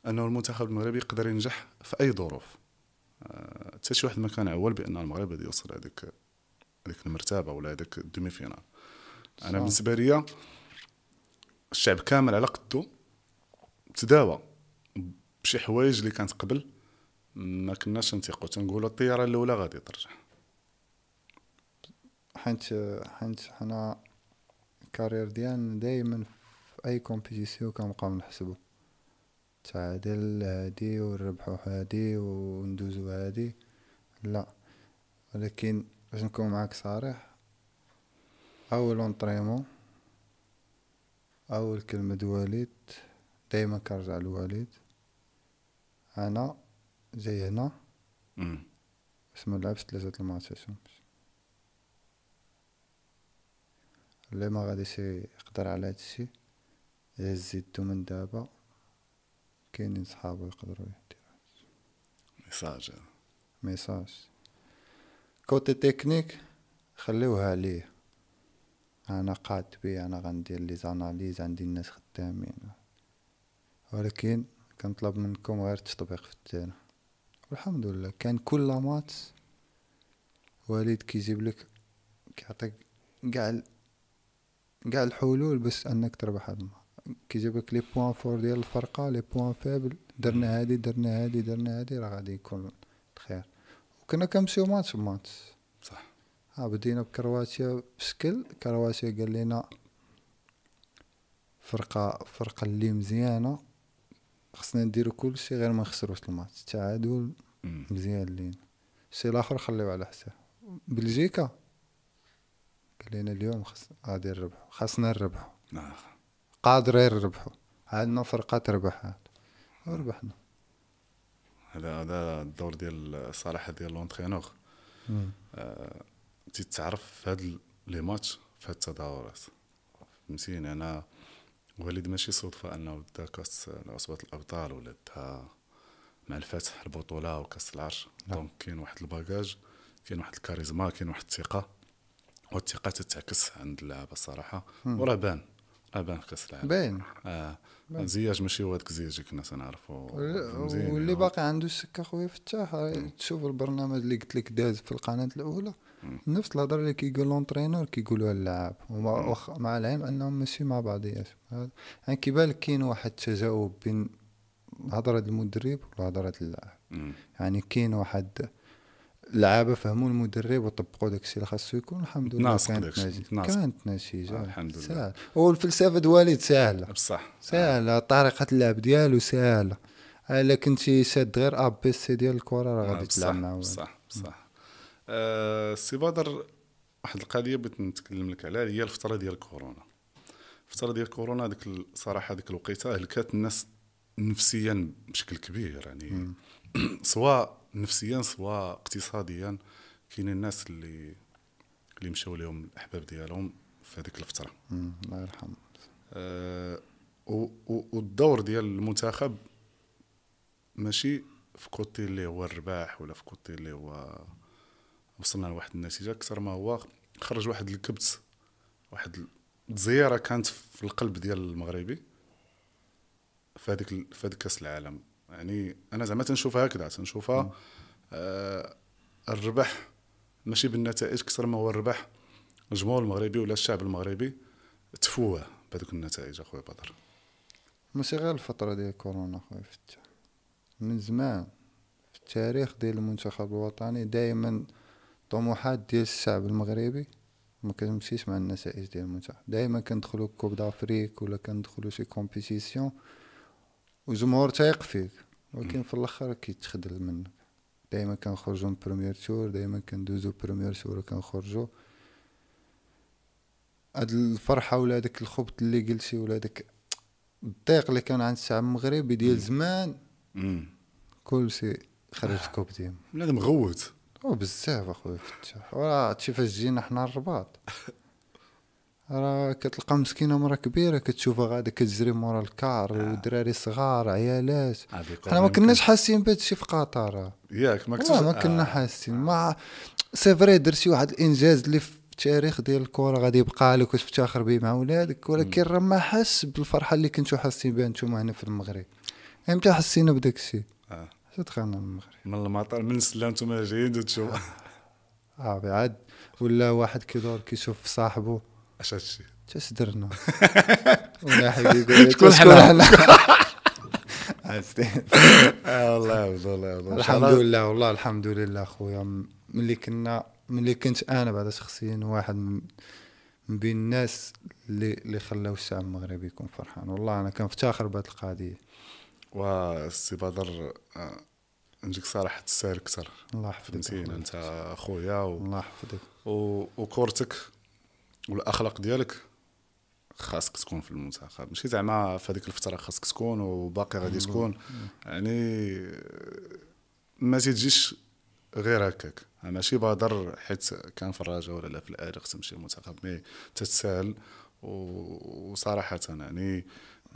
أنه المنتخب المغربي يقدر ينجح في أي ظروف. آه، حتى شي واحد ما كان عول بأن المغرب غادي يوصل هذيك هذيك المرتبه ولا هذيك ال demi-finale أنا. بالنسبة لي الشعب كامل على قدو تداوى بشي حوايج اللي كانت قبل ما كناش نثيقوا تنقولوا الطيارة الأولى غادي ترجع. حيت حيت حنا ال carrière ديالنا دايما في أي compétition كنبقاو نحسبو. تعادل هادي ونربحو هادي وندوزو هادي. لا. ولكن باش نكون معاك صريح أول entraînement أول كلمة وليد دايما كنرجع للوالد أنا جاي هنا. بس ما لعبش ثلاثة الماتشات اللي ما غاديش يقدر على هادشي زيدتو من دابا كاينين صحابو يقدروا يديروا message. message. côté technique خليوها عليه أنا قاد بيه أنا غندير les analyses عندي الناس خدامين. ولكن كنطلب منكم غير التطبيق في ال terrain والحمد لله كان كل ماتش وليد كيجيب لك كيعطيك كاع كاع الحلول باش أنك تربح الماتش كيجيب لك les points forts ديال الفرقة les points faibles درنا هادي درنا هادي درنا هادي راه غادي يكون وكنا كنمشيو ماتش بماتش صح. ها بدينا بكرواتيا بشكل. كرواتيا قال لنا فرقة فرقة اللي مزيانة. خصنا نديرو كلشي غير ما نخسروش الماتش. تعادل مم. مزيان لينا الشيء الآخر خليو على حساب. بلجيكا قال لنا اليوم خص غادي نربحو. خاصنا نربحو. نعم. قادرين نربحو عندنا فرقة تربح هاد. وربحنا هذا هذا الدور ديال الصراحه ديال l'entraîneur تتعرف في هاد les matchs في هاد التظاهرات. فهمتيني؟ أنا وليد ماشي صدفة أنه دا كاس عصبة الأبطال ولا دا مع الفتح البطولة وكاس العرش. نعم. donc كاين واحد ال bagage كاين واحد الكاريزما كاين واحد الثقة والثقة تتعكس عند اللعابه الصراحة. وراه بان راه بان في كاس العالم باين آه زياج ماشي هو هذاك زياج اللي كنا تنعرفو مزيان واللي يعني. باقي عنده السكه خويا فتاح تشوف البرنامج اللي قلت لك داز في القناة الأولى. نفس الهضرة اللي كيقول l'entraîneur كيقولوها اللاعب ومع وخ- مع العلم أنهم ماشي مع بعضياتهم يعني كيبان لك كاين واحد التجاوب بين هضرة المدرب وهضره اللاعب. يعني كاين واحد اللعابة فهموا المدرب وطبقوا داك الشيء اللي خاصو يكون الحمد لله. كانت نتيجه. كانت نتيجه آه، الحمد لله. سهل والفلسفه د وليد سهلة. بصح. سهلة. طريقة اللعب ديالو سهلة. إلا كنتي شاد غير ABC ديال الكرة راه غادي بصح تلعب مع بصح بصح. آه، سي بدر واحد القضية بغيت نتكلم لك عليها هي الفترة ديال كورونا. الفترة ديال كورونا ديك الصراحه ديك الوقيتة هلكات الناس نفسيا بشكل كبير يعني سواء نفسيا سواء اقتصاديا كاينين الناس اللي اللي مشاو لهم الأحباب ديالهم في هذيك الفترة. الله يرحمه آه، والدور ديال المنتخب ماشي في كوتي اللي هو الرباح ولا في كوتي اللي هو وصلنا لواحد النتيجة. أكثر ما هو خرج واحد الكبت واحد التزييره كانت في القلب ديال المغربي في هذيك في هذيك كأس العالم. يعني أنا زعما تنشوفها هكذا تنشوفها آه الربح ماشي بالنتائج أكثر ما هو الربح. الجمهور المغربي ولا الشعب المغربي تفوه بهذوك النتائج أخويا بدر. ماشي غير الفترة ديال كورونا خويا فتاح من زمان في التاريخ ديال المنتخب الوطني دائما طموحات ديال الشعب المغربي ما كتمشيش مع النتائج ديال المنتخب. دائما كندخلوا coupe d'Afrique ولا كندخلوا شي compétition والجمهور تايق فيك ولكن في الأخر كيتخدل منك. دائما كنخرجوا من premier tour دائما كندوزو premier tour وكنخرجوا هاد الفرحة ولا داك الخبط اللي قلتي ولا داك الضيق اللي كان عند الشعب المغربي ديال زمان. امم كلشي خرج في coup ديال بنادم غوت. وبزاف أخويا فتاح. وراه هادشي فاش جينا حنا الرباط. راه كتلقى مسكينة مرا كبيرة كتشوفها غادا كتجري مورا ال car ودراري صغار عيالات. حنا ما كناش حاسين بهادشي في قطر. ياك ما كنتش ما كنا حاسين. mais c'est vrai درتي واحد الإنجاز اللي في التاريخ ديال الكره غادي يبقى لك وتفتخر به مع ولادك. ولكن راه ما حاس بالفرحة اللي كنتو حاسين بها نتوما هنا في المغرب. إمتى حسينا بداك الشيء. آه. حتى دخلنا المغرب. من المطار من السلا نتوما جايين تشوف. آه عاد ولا واحد كيدور كيشوف صاحبه اش هادشي اش درنا ولا يقول شكون حنا حنا؟ عرفتي آه والله يعوض الله يعوض الحمد لله والله الحمد لله خويا ملي كنا ملي كنت أنا بعدا شخصيا واحد من بين الناس اللي اللي خلاو الشعب المغربي يكون فرحان. والله أنا كنفتخر بهذه القضية. والسي بدر آه، نجيك صراحة تستاهل أكثر. الله يحفظك. أنت أخويا و... الله يحفظك. و... وكورتك. والأخلاق ديالك خاصك تكون في المنتخب. ماشي زعما في هذيك الفترة خاصك تكون وباقي غادي تكون. يعني ما تجيش غير هكاك. ماشي بادر حيت كان في الرجاء ولا لا في الأهلي خصك تمشي المنتخب مي تتساهل. وصراحة يعني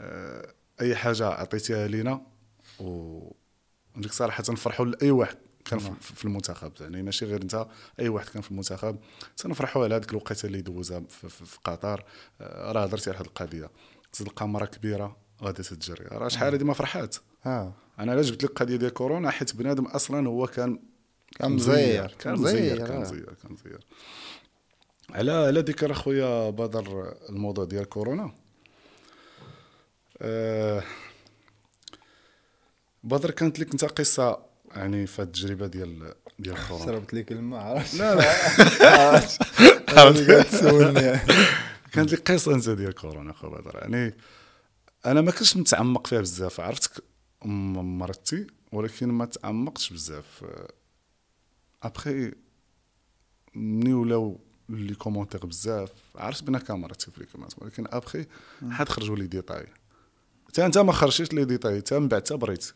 آه، أي حاجة عطيتيها لينا و نجيك صراحة نفرحوا لأي واحد. كان نعم. في المنتخب. يعني ماشي غير انت أي واحد كان في المنتخب. تنفرحوا على هذيك الوقيته اللي دوزها في, في, في قطر. آه، راه هضرتي على هذه القضية. تلقى مرة كبيرة غادي تتجري. راه شحال هذه ما فرحات. أنا علاش جبت لك القضية ديال كورونا؟ حيت بنادم أصلا هو كان كان مزير كان مزير كان. مزير كان مزير. على على ذكر أخويا بدر الموضوع ديال كورونا. آه بدر كانت لك انت قصة يعني في التجربة ديال ديال كورونا شربت لك الماء عرفت؟ لا لا. عرفت. تسولني. كانت لك قصة انت ديال كورونا أخو بدر. يعني أنا ما كنتش متعمق فيها بزاف. عرفتك م- مرتي ولكن ما تعمقتش بزاف. ابخي ملي ولاو لي كومونتير بزاف. عرفت بان كان مرتي في لي ولكن ابخي حد خرجوا لي ديتاي. حتى أنت ما خرجتيش لي ديتاي حتى من بعد تبريت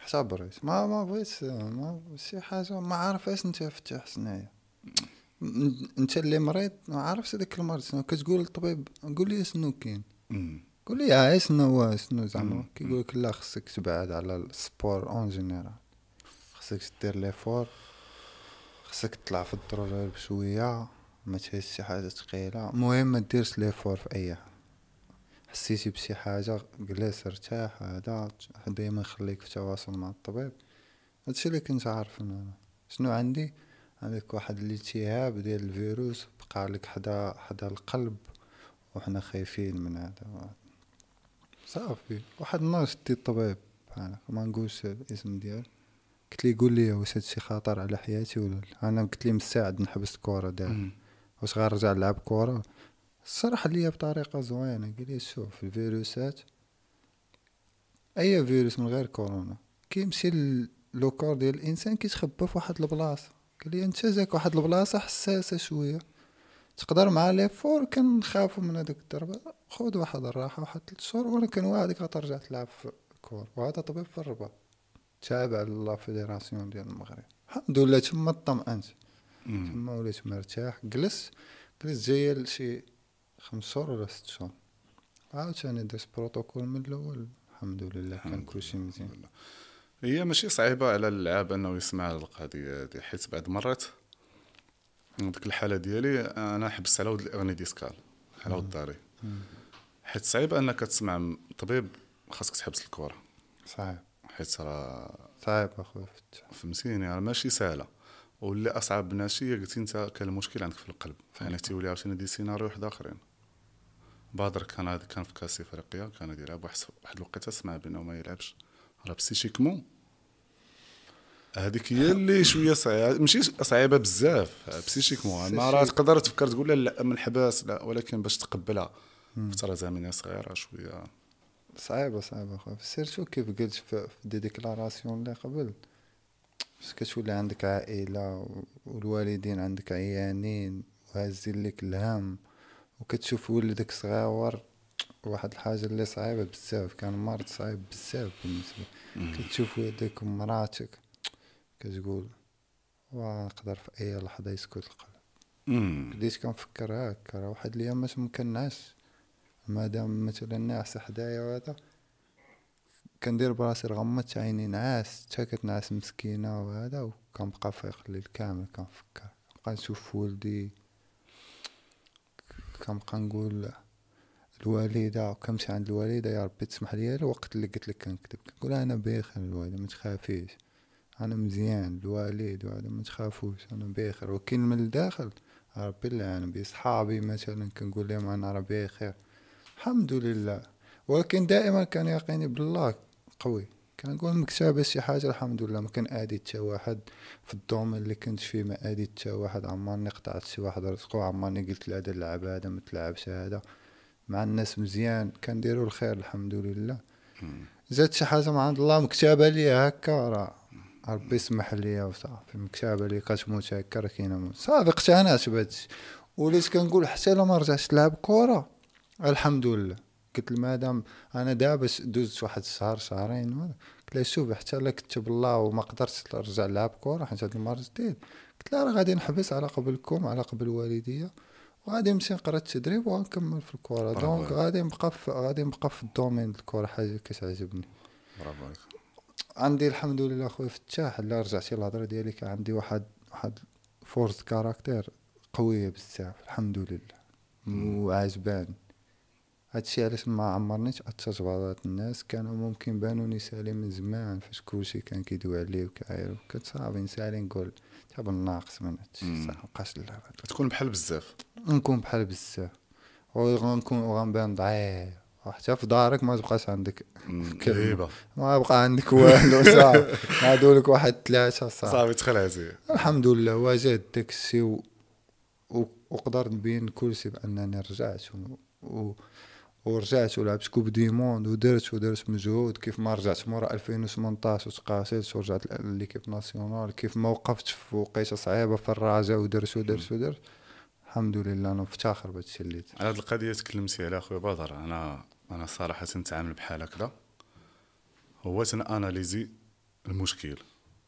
حتى بريت ما ما بغيت ما شي حاجة ما عارفاش أنت فتح سنايا م- أنت اللي مريض ما عارفش هذاك المرض شنو. كتقول للطبيب قول لي شنو كاين. قول لي آه شنو شنو زعما. كيقول لك لا خصك تبعد على السبور اون جينيرال. خصك دير ليفور. خصك تطلع في الدروج بشوية. ما تهز شي حاجة ثقيلة. المهم ما ديرش ليفور في أي حاجة. حسيتي بشي حاجة؟ جلس ارتاح هذا دائما خليك في تواصل مع الطبيب. هادشي اللي كنت عارف أنا. شنو عندي؟ عندك واحد الالتهاب ديال الفيروس بقى لك حدا حدا القلب وحنا خايفين من هذا. صافي. واحد النهار شدي الطبيب بحالك ما نقولش الاسم ديال قلت لي قول لي واش هادشي خطر على حياتي ولا لا؟ أنا قلت لي مستعد نحبس الكره دابا. واش غنرجع نلعب كره الصراحه ليا بطريقة زوينة. قال لي شوف الفيروسات أي فيروس من غير كورونا كيمشي le corps ديال الإنسان كيتخبى في واحد البلاصة. قال لي أنت جاك واحد البلاصة حساسة شوية تقدر مع les efforts كنخافوا من هذوك الضربة. خذ واحد الراحة واحد ثلاث شهور ولكن وعدك غترجع تلعب في الكورة وهذا طبيب في الرباط. تابع la fédération ديال المغرب. الحمد لله تما أمم. تما وليت مرتاح. جلس جلس جاية لشي خمس شهور ولا ست شهور عاوتاني درت بروتوكول من الأول. الحمد لله كان كلشي مزيان. هي ماشي صعيبة على اللعاب إنه يسمع القضية هذه حيت بعد مرات ديك الحالة ديالي أنا حبست على ود l'hernie discale على ود داري. حيت صعيب إنك تسمع طبيب خاصك تحبس الكره صعيب حيت راه صعيب أخويا فهمتيني راه ماشي سهلة. واللي أصعب هادشي قلتي أنت كان المشكل عندك في القلب. يعني تيولي عاوتاني دي سيناريو واحد آخرين. بدر كان هذا كان في كاس إفريقيا كان يلعب واحد واحد الوقيتة سمع بأنه ما يلعبش. راه بسيشيكمون. هذيك هي اللي شوية صعيبة. ماشي صعيبة بزاف بسيشيكمون. ما راه تقدر تفكر تقول لا من حباس لا ولكن باش تقبلها فترة زمنية صغيرة شوية. صعيبة صعيبة أخويا. surtout كيف قلت في des déclarations اللي قبل؟ بس كتولي عندك عائلة و- والوالدين عندك عيانين وهازين لك الهم وكتشوف ولدك صغير واحد الحاجة اللي صعيبة بزاف كان مرض صعيب بزاف بالنسبة. كتشوف ولدك ومراتك كتقول ونقدر في أي لحظة يسكت القلب. بديت كنفكر هاكا راه واحد الأيام ما مكنعش مادام مثلا ناعس حدايا وهذا كندير براسي غمضت عيني نعاس حتى كتنعس مسكينة وهذا وكنبقى فايق الليل كامل كنفكر. نبقى نشوف ولدي كنبقى نقول الوالدة كنمشي عند الوالدة يا ربي تسمح لي الوقت اللي قلت لك كنكذب كنقول أنا بخير الوالدة ما تخافيش. أنا مزيان الوالد وهذا ما تخافوش أنا بخير. وكاين من الداخل ربي اللي أنا بي صحابي مثلا كنقول لهم أنا راه بخير. الحمد لله. ولكن دائما كان يقيني بالله قوي. كنقول مكتابة شي حاجة الحمد لله. ما كان آدي حتى واحد في ال domaine اللي كنت فيه ما آدي حتى واحد. عمرني قطعت شي واحد رزقو عمرني قلت له هذا اللعب هذا ما تلعبش هذا. مع الناس مزيان. كنديرو الخير الحمد لله. زاد شي حاجة من عند الله. مكتابة لي هكا راه ربي يسمح لي وصافي. مكتابة لي كتموت هكا راه كاينة موت. صافي اقتنعت بهادشي. وليت كنقول حتى الا ما رجعتش تلعب كره الحمد لله. قلت لمادام أنا دابا دوزت واحد الشهر شهرين قلت لها شوفي حتى الا كتب الله وما قدرتش نرجع نلعب كره حيت هاد المرض جديد. قلت لها راه غادي نحبس على قبلكم على قبل الوالديه وغادي نمشي نقرا التدريب ونكمل في الكره donc. غادي نبقى غادي نبقى في ال domaine الكره حاجة كتعجبني. برافو عليك. عندي الحمد لله خويا فتاح الا رجعتي الهضرة ديالي كان عندي واحد واحد فورس كاركتير قوية بزاف الحمد لله. وعجباني. هادشي علاش ما عمرنيش اتجبرات الناس. كانوا ممكن بانوني سالي من زمان فاش كلشي كان كيدوي عليه وكاير كنت صافي نسالي نقول تابا ناقص من هادشي. صح مبقاش اللعبة تكون بحال بزاف. نكون بحال بزاف. وغنكون وغنبان ضعيف. حتى في دارك ما تبقاش عندك. هيبه ما بقى عندك والو صافي هادولك واحد ثلاثة صافي صافي تخلعتي الحمد لله واجهت داك الشيء و... و... وقدرت نبين كلشي بأنني رجعت و... و... ورجعت ولعبت coupe du monde ودرت ودرت مجهود كيف ما رجعت مورا 2018 وتقاتلت ورجعت l'équipe nationale كيف ما وقفت في وقيته صعيبه في الرجاء ودرت ودرت ودرت الحمد لله أنا مفتخر بهادشي اللي. على هاد القضية تكلمتي عليها خويا بدر أنا أنا صراحة نتعامل بحال هكذا هو تناناليزي المشكل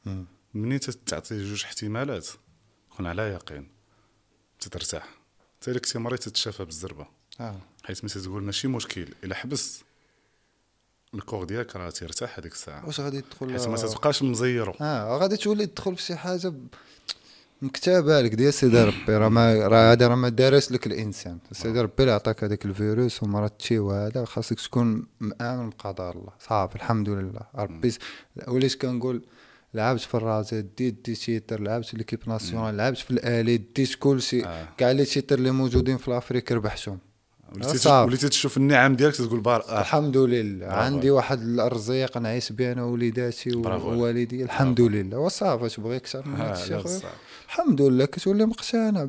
مم. منين تعطي جوج احتمالات كون على يقين تترتاح حتى مريض تتشافى بالزربه آه. حيت ملي تقول ماشي مشكل. إلا حبس الكور ديالك راه تيرتاح هذيك الساعة. واش غادي تدخل؟ حيت ما تبقاش مزيرو. آه غادي تولي تدخل في شي حاجة ب... مكتابه لك ديال سيدي ربي. راه ما راه هذا راه ما دارس لك الإنسان. سيدي ربي اللي عطاك هذاك الفيروس ومرضتي وهذا خاصك تكون مآمن بقضاء الله. صافي الحمد لله. ربي وليت كنقول لعبت في الرجاء ديت des titres لعبت في l'équipe nationale لعبت في الأهلي ديت كلشي. آه. كاع les titres اللي موجودين في l'Afrique ربحتهم. وليتي تشوف النعم ديالك تقول بار آه. الحمد لله. عندي واحد الرزيق نعيش به أنا ووليداتي. ووالدي. الحمد لله. وصافي تبغي أكثر من آه، هذا الشيء خويا بصح. الحمد لله. كتولي مقتنع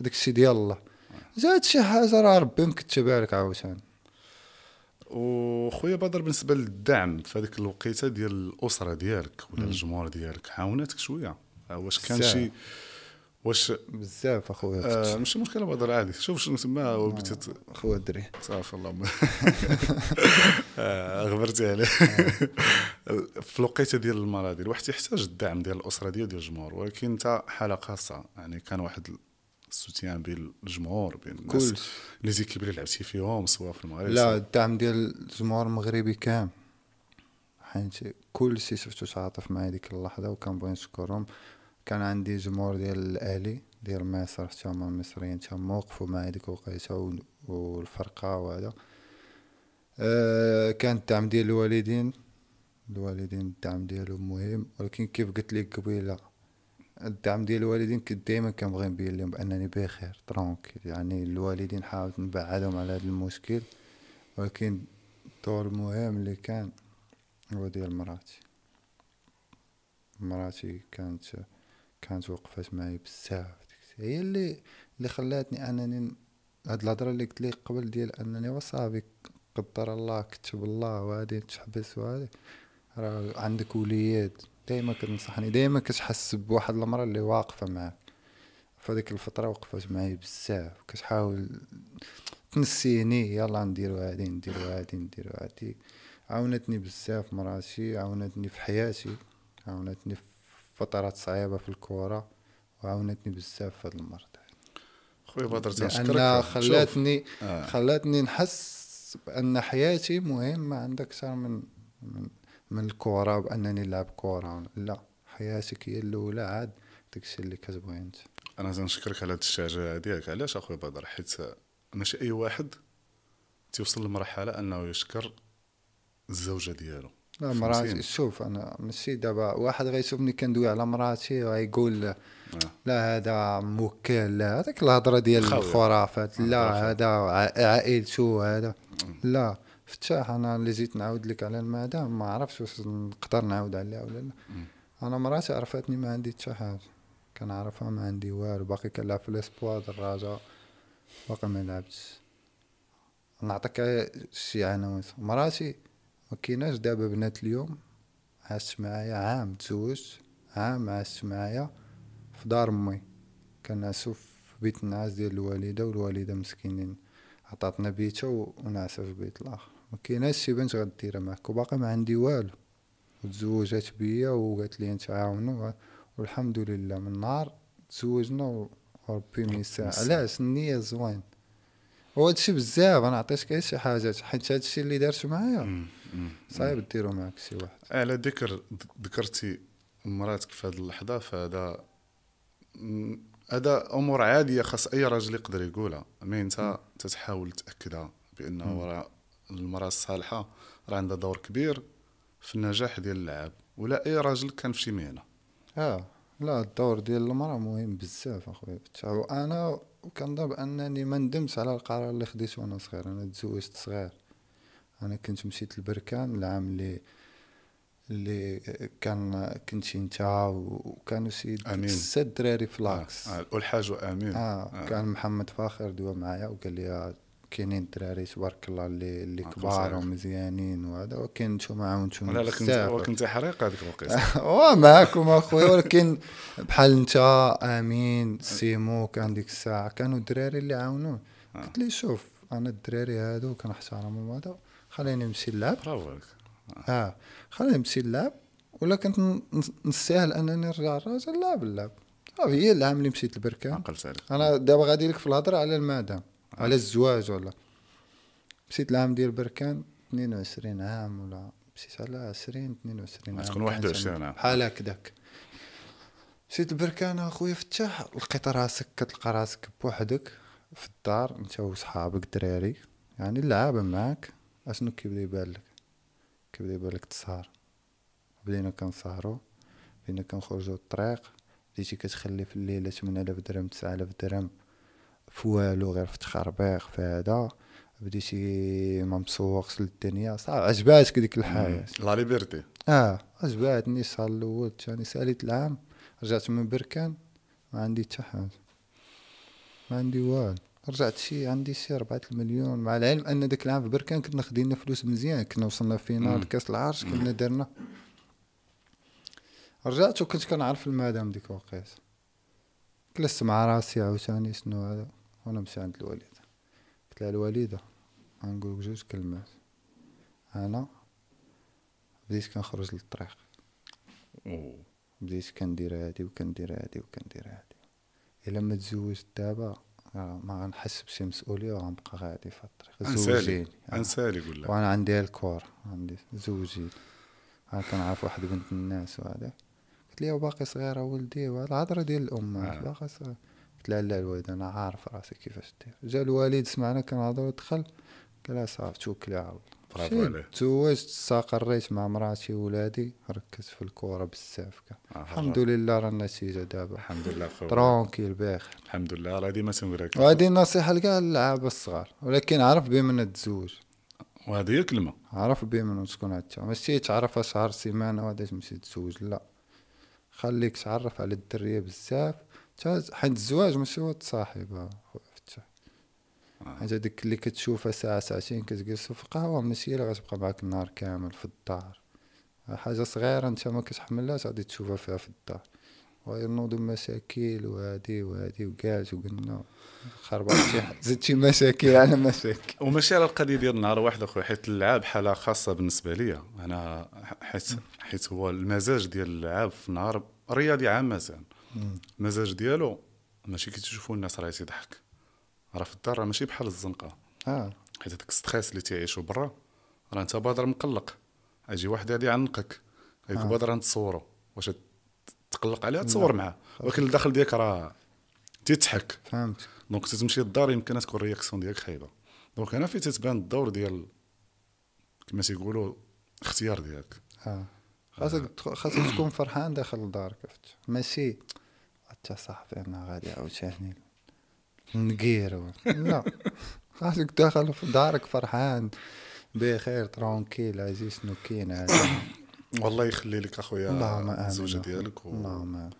بداك الشيء ديال الله. زاد شي حاجة راه ربي مكتبها لك عاوتاني. وخويا بدر بالنسبة للدعم في هذيك الوقيتة ديال الأسرة ديالك ولا الجمهور ديالك عاوناتك شوية. آه، واش كان. شي واش بزاف اخويا آه ماشي مشكلة بدر عادي. شوف شنو تما وبديتي ت- اخويا الدري. صافي اللهم. آه، غبرتي عليه. في الوقيتة ديال المرض الواحد تيحتاج الدعم ديال الأسرة ديال ديال الجمهور ولكن انت حالة خاصة يعني كان واحد السوتيان بين الجمهور بين الناس كلشي. لي زيكيب اللي لعبتي فيهم سواء في المغرب لا الدعم ديال الجمهور المغربي كامل. حيت كلشي شفتو تعاطف معايا ديك اللحظة وكنبغي نشكرهم. كان عندي جمهور ديال الأهلي ديال مصر حتى هما المصريين حتى هما وقفوا معايا ديك الوقيته والفرقة وهذا. أه كان الدعم ديال الوالدين الوالدين الدعم ديالهم مهم ولكن كيف قلت لك قبيلة الدعم ديال الوالدين كنت دائما كنبغي نبين لهم بأنني بخير ترونكيل يعني الوالدين حاولت نبعدهم على هذا المشكل ولكن الدور المهم اللي كان هو ديال مراتي. مراتي كانت كانت وقفت معي بزاف. هي اللي اللي خلاتني أنني هاد الهضرة اللي قلت لك قبل ديال أنني وصافي قدر الله كتب الله وهادي تحبس وهادي. راه عندك وليات. دائما كتنصحني دائما كتحس بواحد المراه اللي واقفة معاك. فديك الفترة وقفت معي بزاف. كتحاول تنسيني يلا نديرو هادي نديرو هادي نديرو هادي عاونتني بزاف مراتي عاونتني في حياتي عاونتني في فترات صعيبة في الكورة وعاونتني بزاف في هذا المرض خويا بدر تنشكرك خلاتني آه. خلاتني نحس بأن حياتي مهمة عندك أكثر من من من الكورة بأنني نلعب كورة. لا حياتك هي الأولى عاد داكشي اللي كتبغي أنت. أنا تنشكرك على هاد الشجاعة ديالك علاش أخويا بدر؟ حيت ماشي أي واحد تيوصل لمرحلة أنه يشكر الزوجة ديالو. لا؟ مراتي شوف أنا ماشي دابا واحد غيشوفني كندوي على مراتي غيقول آه. لا هذا موكل لا هذاك الهضرة ديال. الخرافات لا خرافات. هذا عائلته هذا لا فتاح أنا اللي جيت نعاود لك على المدام ما عرفتش واش نقدر نعاود عليها ولا لا أنا مراتي عرفتني ما عندي حتى حاجة كنعرفها ما عندي والو باقي كنلعب في الإسبوع الدراجه باقي ما لعبتش نعطيك شي عناوين مراتي ما كايناش دابا بنات اليوم. عاشت معايا عام تزوجت عام عاشت معايا في دار أمي. كنعسو في بيت النعاس ديال الوالدة والوالدة مسكينين. عطاتنا بيته و- ونعسه في بيت الآخر. ما كايناش شي بنت غديرها معاك وباقي ما عندي والو. وتزوجات بيا وقالت لي نتعاونوا والحمد لله من نهار تزوجنا وربي ميسر. علاش؟ النية زوين. وهادشي بزاف أنا عطيتك غير شي حاجات حيت هادشي اللي دارت معايا. صعيب ديرو معاك شي واحد. على ذكر ذكرتي مراتك في هذه اللحظة فهذا هذا أمور عادية خاص أي راجل يقدر يقولها. مي أنت تتحاول تأكدها بأن وراء المرأة الصالحة راه عندها دور كبير في النجاح ديال اللعاب ولا أي راجل كان في شي مهنة. آه لا الدور ديال المرأة مهم بزاف أخويا. فتح. وأنا كنظن بانني ما ندمتش على القرار اللي خديته وأنا صغير أنا تزوجت صغير أنا كنت مشيت لبركان العام اللي اللي كان كنتي أنت وكانوا شي. ست دراري في l'axe آه. الحاج وامين آه كان محمد فاخر دوا معايا وقال لي آه، كاينين الدراري تبارك الله اللي اللي آه، كبار. ومزيانين وهذا ولكن نتوما عاونتوني ولا لا كنت. وكنت حريق هذيك الوقيته ومعكم اخويا ولكن بحال انت آمين سيمو كان ديك الساعة كانوا الدراري اللي عاونون قلت لي شوف أنا الدراري هادو كنحترمهم هذا خليني نمشي نلعب برافو عليك. آه. خليني نمشي نلعب ولا كنت نستاهل أنني نرجع الراجل نلعب صافي هي العام اللي مشيت لبركان. عقلت عليك أنا دابا غادي لك في الهضرة على المدام. على الزواج ولا؟ مشيت العام ديال بركان 22 عام ولا مشيت على 20 22 عام. تكون كان 21 تما. عام. بحال هكذاك. مشيت لبركان أخويا فتح لقيت راسك كتلقى راسك بوحدك في الدار انت وصحابك الدراري. يعني اللعابة معاك. أشنو كيبدا يبان لك؟ كيبدا يبان لك تسهر. بدينا كنسهرو بدينا كنخرجو الطريق. بديتي كتخلي في الليلة 8000 درهم 9000 درهم. في والو غير في تخربيق في هذا. بديتي ما مسوقش للدنيا صافي عجباتك ديك الحياة. la liberté. آه عجباتني. الشهر الأول الثاني ساليت العام. رجعت من بركان ما عندي حتى حاجة. ما عندي والو. رجعت شي عندي شي ربعة المليون. مع العلم أن داك العام في بركان كنا خدينا فلوس مزيان. كنا وصلنا فينال. كاس العرش كنا درنا. رجعت وكنت كنعرف المدام ديك الوقيته جلست مع راسي عاوتاني شنو هذا. وأنا مشي عند الوالده قلت لها الوالده غنقول لك جوج كلمات. أنا بديت كنخرج للطريق. بديت كندير هادي وكندير هادي وكندير هادي. إلا ما تزوجت دابا آه، ما غنحس بشي مسؤولية وغنبقى غادي في الطريق. زوجيني. أنسالي يقول لك وأنا عندي الكور عندي زوجي أنا كنعرف واحد بنت الناس وهذا. قلت لي باقي صغيرة ولدي وهذا الهضرة ديال الامهات آه. باقي صغير قلت لها لا الوالد أنا عارف راسي كيفاش دير. جا الوالد سمعنا كنهضروا دخل قال صافي توكلي على الله. برافو عليه. تزوجت استقريت مع مراتي وولادي ركزت في الكورة بزاف آه، الحمد لله راه النتيجة دابا. الحمد لله خويا ترونكيل باخر الحمد لله. راه ديما تنقول وهذه النصيحة لكاع اللعابه الصغار. ولكن عرف بمن تزوج. وهذه هي كلمة. عرف بمن تكون عدتها ماشي تعرفها شهر سيمانة وهذا تمشي تزوج لا. خليك تعرف على الدرية بزاف. حيت الزواج ماشي هو تصاحب خويا فتح آه. حيت هذيك اللي كتشوفها ساعة ساعتين كتجلسوا في قهوه ماشي اللي غتبقى معاك النهار كامل في الدار. حاجة صغيرة أنت ما كتحملهاش غادي تشوفها فيها في الدار. وينوضوا مشاكل وهادي وهادي وكاج وقلنا خربط شي ح- زدت شي مشاكل على مشاكل. وماشي على القضية ديال نهار واحد اخويا حيت اللعاب حالة خاصة بالنسبة ليا. أنا حيت حيت هو المزاج ديال اللعاب في النهار الرياضي عامه المزاج ديالو ماشي كي تشوفوا الناس راه تيضحك راه في الدار راه ماشي بحال الزنقة. آه. حيت هذاك stress اللي تيعيشوا برا راه انت بدر مقلق. أجي واحد غادي يعنقك هذيك آه. بدر نتصورو. واش تقلق عليه تصور معاه. ولكن الداخل ديالك راه تيضحك. فهمت. donc تتمشي للدار يمكن تكون ال réaction ديالك خايبة. donc هنا فين تتبان الدور ديال كما تيقولوا اختيار ديالك. آه. خاصك خاصك تكون فرحان داخل دارك ماشي حتى صاحبي أنا غادي عاوتاني. نقير لا. خاصك داخل في دارك فرحان. بخير ترونكيل عزيز هذا. والله يخلي لك أخويا الزوجة. ديالك و... اللهم.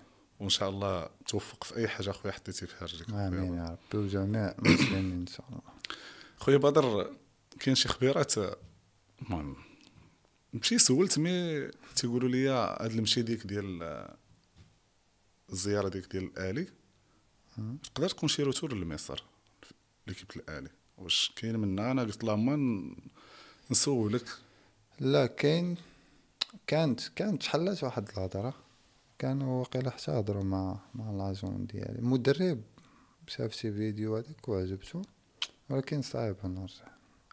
وإن شاء الله توفق في أي حاجة أخويا حطيتي فيها رجلك. آمين يا ربي. وجميع المسلمين إن شاء الله. خويا بدر كاين شي خبيرات؟ المهم مشي سولت مي تيقولوا لي هاد المشي ديك ديال الزياره ديك ديال الأهلي تقدر تكون شي retour لمصر l'équipe الاهلي واش كاين منا أنا قلت اللهم ن- نسولك. لا كاين كانت كانت شحالات واحد الهضرة. كانوا واقيلا حتى هضروا مع مع l'agent ديالي. المدرب شاف شي فيديو هذاك وعجبتو ولكن صعيب نرجع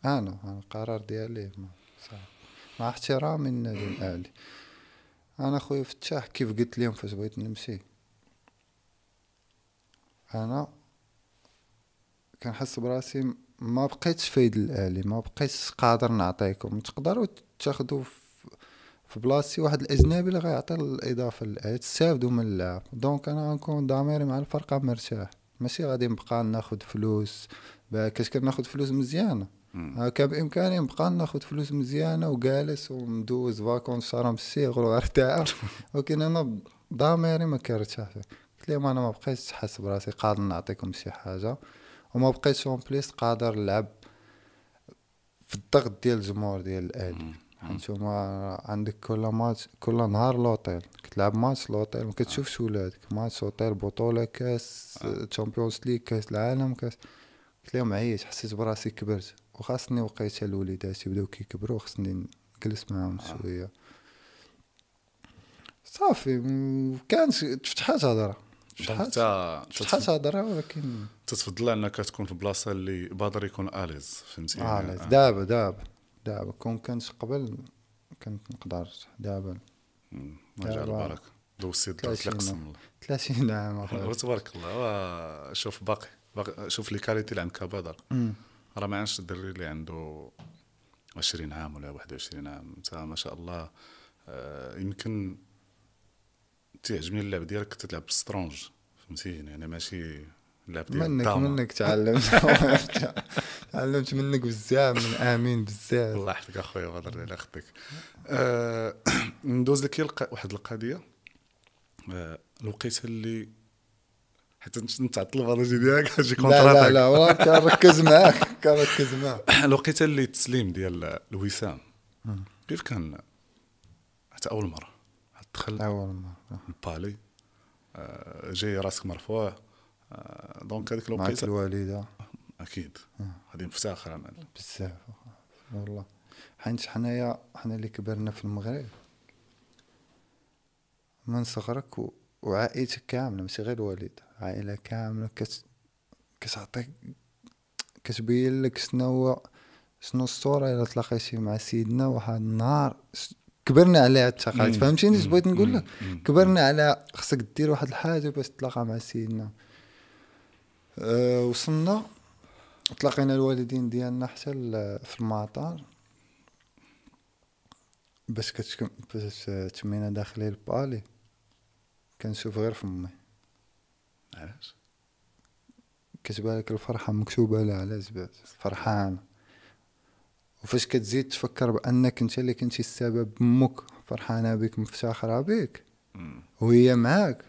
أنا أنا القرار ديالي ما صعيب. مع احترامي للنادي الاهلي أنا خويا فتاح كيف قلت لهم فاش بغيت نمشي. أنا كنحس براسي ما بقيتش فايد الأهلي ما بقيتش قادر نعطيكم. تقدروا تاخذوا في- بلاصتي واحد الأجنبي اللي غيعطي الإضافة للأهلي تستافدوا من اللعب donc أنا غنكون ضميري مع الفرقة مرتاح. ماشي غادي نبقى ناخذ فلوس. كاش كناخذ فلوس مزيانة. آه، كان بامكاني نبقى ناخذ فلوس مزيانة وجالس وندوز vacances شرم الشيخ وغنرتاح ولكن أنا ضميري ما كيرتاحش قلت لهم أنا ما بقيتش حاس براسي قادر نعطيكم شي حاجة. وما بقيتش en plus قادر نلعب في الضغط ديال الجمهور ديال الأهلي. هانتوما عندك كل ماتش كل نهار لوطيل. كتلعب ماتش لوطيل ما كتشوفش ولادك. ماتش اوتيل بطولة كاس Champions League كاس العالم كاس. قلت لهم عييت حسيت براسي كبرت. وخاصني وقيته الوليدات يبداو كيكبروا خصني نجلس معاهم شوية. صافي كانت تفتحات هضرة. انت تفتحات هضره ولكن تتفضل انك تكون في بلاصة اللي بدر يكون à l'aise فهمتي لا دابا دابا دابا. كون كنت قبل كنت نقدر دابا. مم. ما جعل دابا البركة. دوزتي ثلاثين اللي قسم الله 30 عام تبارك الله. شوف باقي باقي شوف les qualités اللي عندك بدر. راه ما عندش الدري اللي عنده 20 عام ولا 21 عام. انت ما شاء الله آه، يمكن تعجبني اللعب ديالك تلعب بال strong فهمتيني يعني ماشي اللعب ديال منك الداما. منك تعلمت. تعلمت منك بزاف من آمين بزاف. الله يحفظك أخويا بدر على خدك آه، ندوز لك الق- واحد القضية. آه، الوقيته اللي حتى نت- نتعطل البرنامج ديالك أجي لا لا لا والله كنركز معاك كنركز معاك. الوقيته اللي التسليم ديال الوسام كيف كان؟ حتى أول مرة. تدخل اول مره البالي آه، جاي راسك مرفوع. آه، دونك هذيك معك الوقيته. الوالدة. أكيد. هذه مفتاح عمل. بزاف. والله. حيت حنايا حنا اللي كبرنا في المغرب. من صغرك و... وعائلتك كاملة ماشي غير الوالد. عائلة كاملة كت... كتعطيك كتبين لك شنو هو شنو الصورة إلا تلاقيتي مع سيدنا واحد النهار. كبرنا على هاد التقاليد. فهمتيني اش بغيت نقول؟ لك. كبرنا على خصك دير واحد الحاجة باش تلاقى مع سيدنا. أه وصلنا تلاقينا الوالدين ديالنا حتى في المطار باش كتكم باش تمينا داخلين البالي كنشوف غير فمي علاش؟ كتبان لك الفرحة مكتوبة لها على زباد فرحان وفاش كتزيد تفكر بأنك انت اللي كنتي السبب أمك فرحانة بك مفتخرة بك. وهي معاك.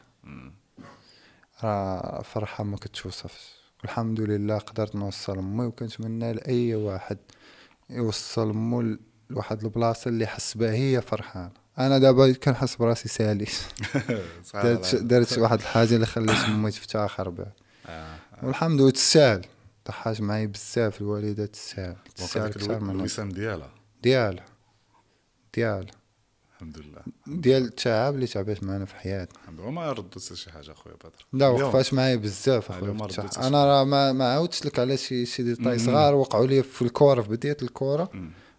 راه فرحة ما كتوصفش والحمد لله قدرت نوصل أمي وكنتمنى لأي واحد يوصل مو ل- لواحد البلاصة اللي حس بها هي فرحان أنا دابا كنحس براسي سالي درت. درت واحد الحاجة اللي خليت أمي تفتخر بها آه. والحمد لله تسال ضحاش معايا بزاف دونك تسال هذاك أكثر من الوسام ديالها؟ ديالها. ديالها. الحمد لله. ديال التعب اللي تعبت معنا في حياتنا. الحمد لله. ما ردت شي حاجة أخويا بدر. لا وقفات معايا بزاف أخويا أنا راه ما, ما عاودتش لك على شي شي ديتاي. صغار وقعوا لي في الكورة في بداية الكورة.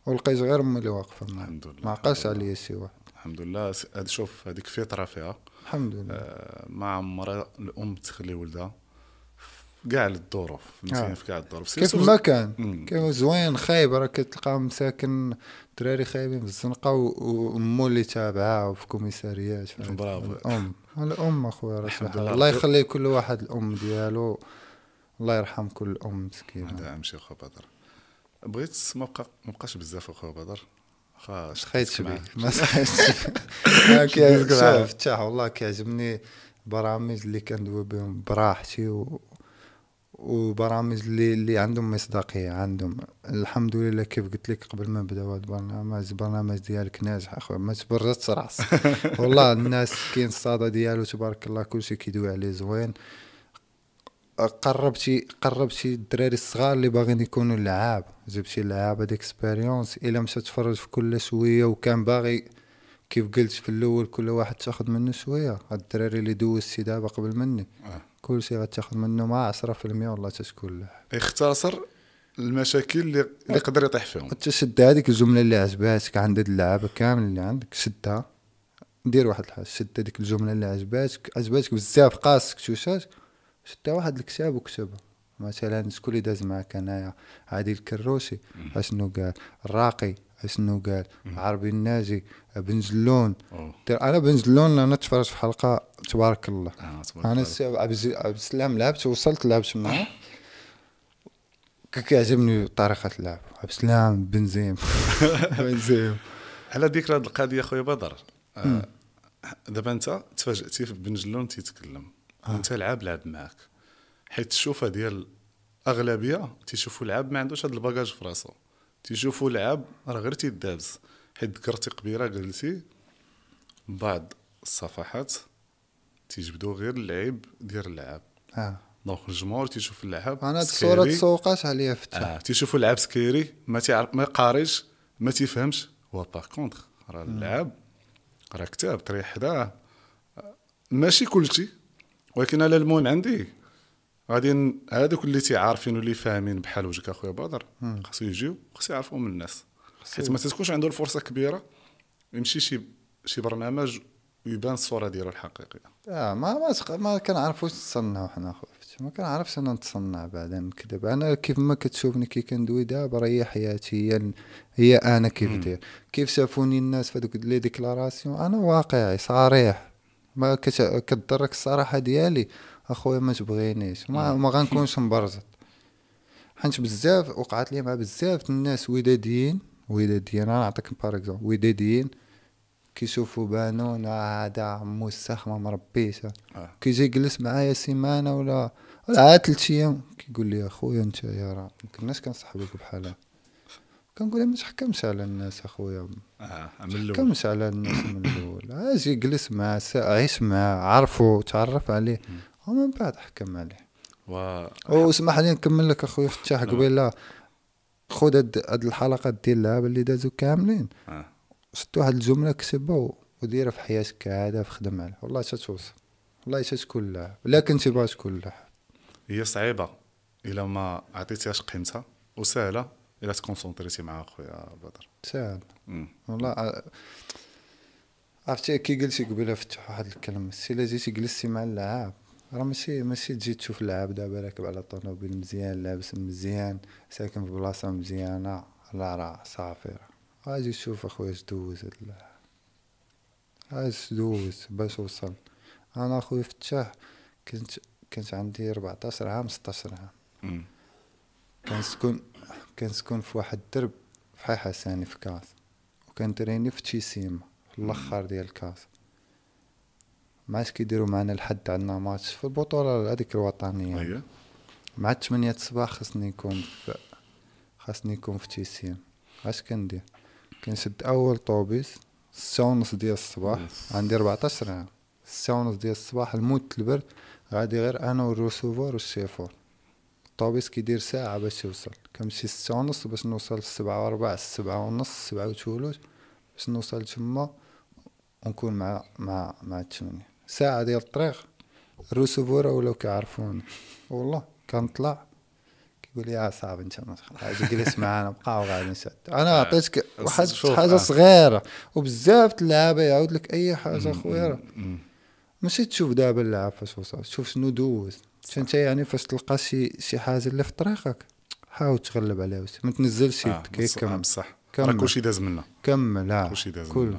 ولقيت غير أمي اللي واقفة معايا. الحمد لله. ما عقلش عليا شي واحد. الحمد لله. شوف هذيك فطرة فيها. الحمد لله. آه، ما عمرها الأم تخلي ولدها. كاع الظروف آه. فهمتيني في كاع الظروف كيف ما كان. كيف زوين خايب راه كتلقى مساكن دراري خايبين في الزنقة وامو اللي تابعة وفي كوميساريات؟ برافو. الأم الأم أخويا راه. الله يخلي كل واحد الأم ديالو الله يرحم كل أم مسكينة هذا اهم شيء اخويا بدر بغيت ما بقى ما بقاش بزاف أخويا بدر واخا سخيت شديتك معاك. بيه ما سخيتش بيه كي- شديتك معاك. شوف فتاح والله كيعجبني برامج اللي كندوي بهم براحتي و وبرامج اللي اللي عندهم مصداقية عندهم. الحمد لله كيف قلت لك قبل ما نبداو هذا البرنامج البرنامج ديالك ناجح اخويا ما تبردش راس والله الناس كاين الصدى ديالو تبارك الله كلشي كيدوي عليه زوين. قربتي قربتي الدراري الصغار اللي باغيين يكونوا لعاب. جبتي لعابه d'expérience إلا مشى تفرج في كل شوية وكان باغي كيف قلت في الأول كل واحد تاخذ منه شوية. هاد الدراري اللي دوزتي دابا قبل مني. آه. كل شيء غتاخذ منه مع 10% والله تتكون له. يختصر المشاكل اللي اللي يقدر يطيح فيهم. تشد هذيك الجمله اللي عجباتك عند اللعابة كامل اللي عندك شدها دير واحد الحاجة شد هذيك الجمله اللي عجباتك عجباتك بزاف قاسك توشات شدها واحد الكتاب وكتبها. مثلا شكون اللي داز معاك أنايا عادل الكروسي أشنو قال؟ الراقي. اشنو قال عربي الناجي بن زلون. أنا بن زلون أنا تفرجت في حلقة تبارك الله. آه، تبارك أنا عبد السلام لعبت وصلت لعبت معاه كيعجبني طريقة اللعب. عبد السلام بنزيم بنزيم على ذكر هذه القضية خويا بدر آه، دابا أنت تفاجأتي في بن جلون تيتكلم. وانت لعاب لعب معاك. حيت الشوفه ديال الاغلبيه تيشوفوا لعاب ما عندوش هذا الباجاج في راسو. تيشوفوا لعاب راه غير تيدابز حيت ذكرتي قبيلة قلتي بعض الصفحات تيجبدوا غير اللعيب ديال اللعاب. آه donc الجمهور تيشوف اللعاب أنا هاد. الصورة تسوقات عليا في التحت آه تيشوفوا اللعاب سكيري ما تيعرف ما قاريش ما تيفهمش. هو par contre راه اللعاب راه كتاب تريح حداه ماشي كلشي ولكن أنا المهم عندي غادي هادوك اللي تيعارفين واللي فاهمين بحال وجهك أخويا بدر خاصو يجيو خاصو يعرفوا من الناس. حيت ما تكونش عنده الفرصة كبيرة يمشي شي شي برنامج ويبان الصورة ديالو الحقيقية. آه ما ما تق- ما كنعرفوش نتصنعوا حنا خويا فتحي. ما كنعرفش أنا نتصنع بعدا نكذب أنا كيف ما كتشوفني كي كندوي دابا راه هي حياتي هي هي أنا كيف داير. كيف شافوني الناس في هذوك لي déclarations أنا واقعي صريح. ما كت- كتضرك الصراحة ديالي. أخويا ما تبغينيش ما, ما غنكونش مبرزط. حيت بزاف وقعت لي مع بزاف الناس وداديين وداديين أنا نعطيك par exemple وداديين كيشوفوا بانون هذا عمو الساخ ما مربيش آه. كيجي يجلس معايا سيمانة ولا ولا عاد ثلاث أيام كيقول لي أخويا أنت يا راه ما كناش كنصاحبك بحال هكا. كنقول له ما تحكمش على الناس أخويا. آه من الأول. تحكمش على الناس من الأول. أجي جلس معاه عيش معاه عرفو تعرف عليه. ومن بعد حكم عليه. و واسمح لي نكمل لك أخويا فتاح قبيله خذ هاد الحلقات ديال اللعب اللي دازو كاملين. آه. شد واحد الجملة كتبها وديرها في حياتك في خدم عليها والله تتوصل والله تتكون لاعب لا كنتي باغي تكون لاعب هي صعيبة. إلا ما عطيتيهاش قيمتها. وسهلة. إلا تكونسونطريتي مع أخويا بدر. ساهل مم. والله ع- عرفتي كي قلتي قبيلة فتح واحد الكلمة. سي الا جيتي جلستي مع اللعاب راه ماشي ماشي تجي تشوف اللعاب دابا راكب على طوموبيل مزيان لابس مزيان ساكن في بلاصة مزيانة. لا راه صافي راه. أجي تشوف اخويا اش دوز هاد دوز باش وصل أنا اخويا فتاح كنت كنت عندي 14 عام 16 عام. كنسكن كنسكن في واحد الدرب في حي حساني في كازا. وكنتريني في تيسيما في الآخر ديال كازا ما عادش كيديروا معنا الحد عندنا ماتش في البطولة هذيك الوطنية. هي مع 8 الصباح خصني نكون في خاصني نكون في تيسيما اش كندير؟ كنشد أول طوبيس ستة ونص ديال الصباح. عندي 14 عام ستة ونص ديال الصباح الموت البرد غادي غير أنا وال receveur وال chauffeur. الطوبيس كيدير ساعة باش يوصل. كنمشي ستة ونص باش نوصل السبعة وربع السبعة ونص السبعة وثلث باش نوصل تما ونكون مع مع مع الثمانية ساعة ديال الطريق الروسوفورة ولاو كيعرفوني. والله كنطلع كيقول لي يا صاحبي انت ما تخ- غادي جلس معانا بقاو غادي نسد أنا عطيتك واحد حاجة آه. صغيرة وبزاف اللعابة يعاود لك أي حاجة خويا. ماشي تشوف دابا اللعاب فاش وصل تشوف شنو دوز انت يعني فاش تلقى شي شي حاجة اللي في طريقك. حاول تغلب عليها ما تنزلش آه، يدك آه، كمل. بصح. راه كلشي داز منا. كمل آه كلشي داز منا.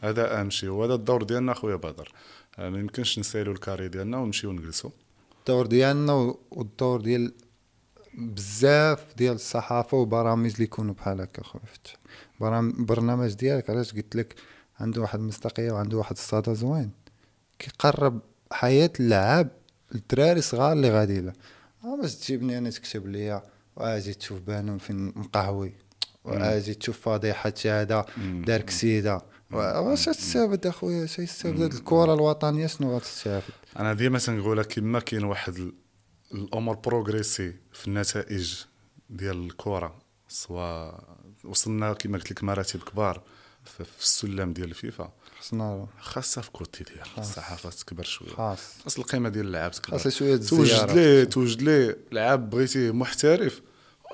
هذا أهم شيء وهذا الدور ديالنا أخويا بدر. آه، ما يمكنش نساليو ال carrière ديالنا ونمشيو نجلسوا. الدور ديالنا والدور ديال بزاف ديال الصحافة وبرامج اللي يكونوا بحال هكا برام- برنامج ديالك علاش قلت لك عنده واحد المصداقية وعنده واحد الصدى زوين؟ كيقرب حياة اللعاب الدراري صغار اللي غادي له آه باش تجيبني أنا تكتب ليا وآجي تشوف بانون فين مقهوي وآجي تشوف فضيحة هذا. دار كسيده واش تستافد أخويا اش تستافد الكره الوطنية شنو غتستافد أنا ديما تنقولها كما كاين واحد ال- الأمور بروغريسي في النتائج ديال الكره سواء وصلنا كما قلت لك مراتب كبار في السلم ديال الفيفا خصنا خاصها في côté ديال الصحافة تكبر شوية. خاص. خاص القيمة ديال اللعاب تكبر. خاص شوية توجد ليه توجد ليه لعاب بغيتيه محترف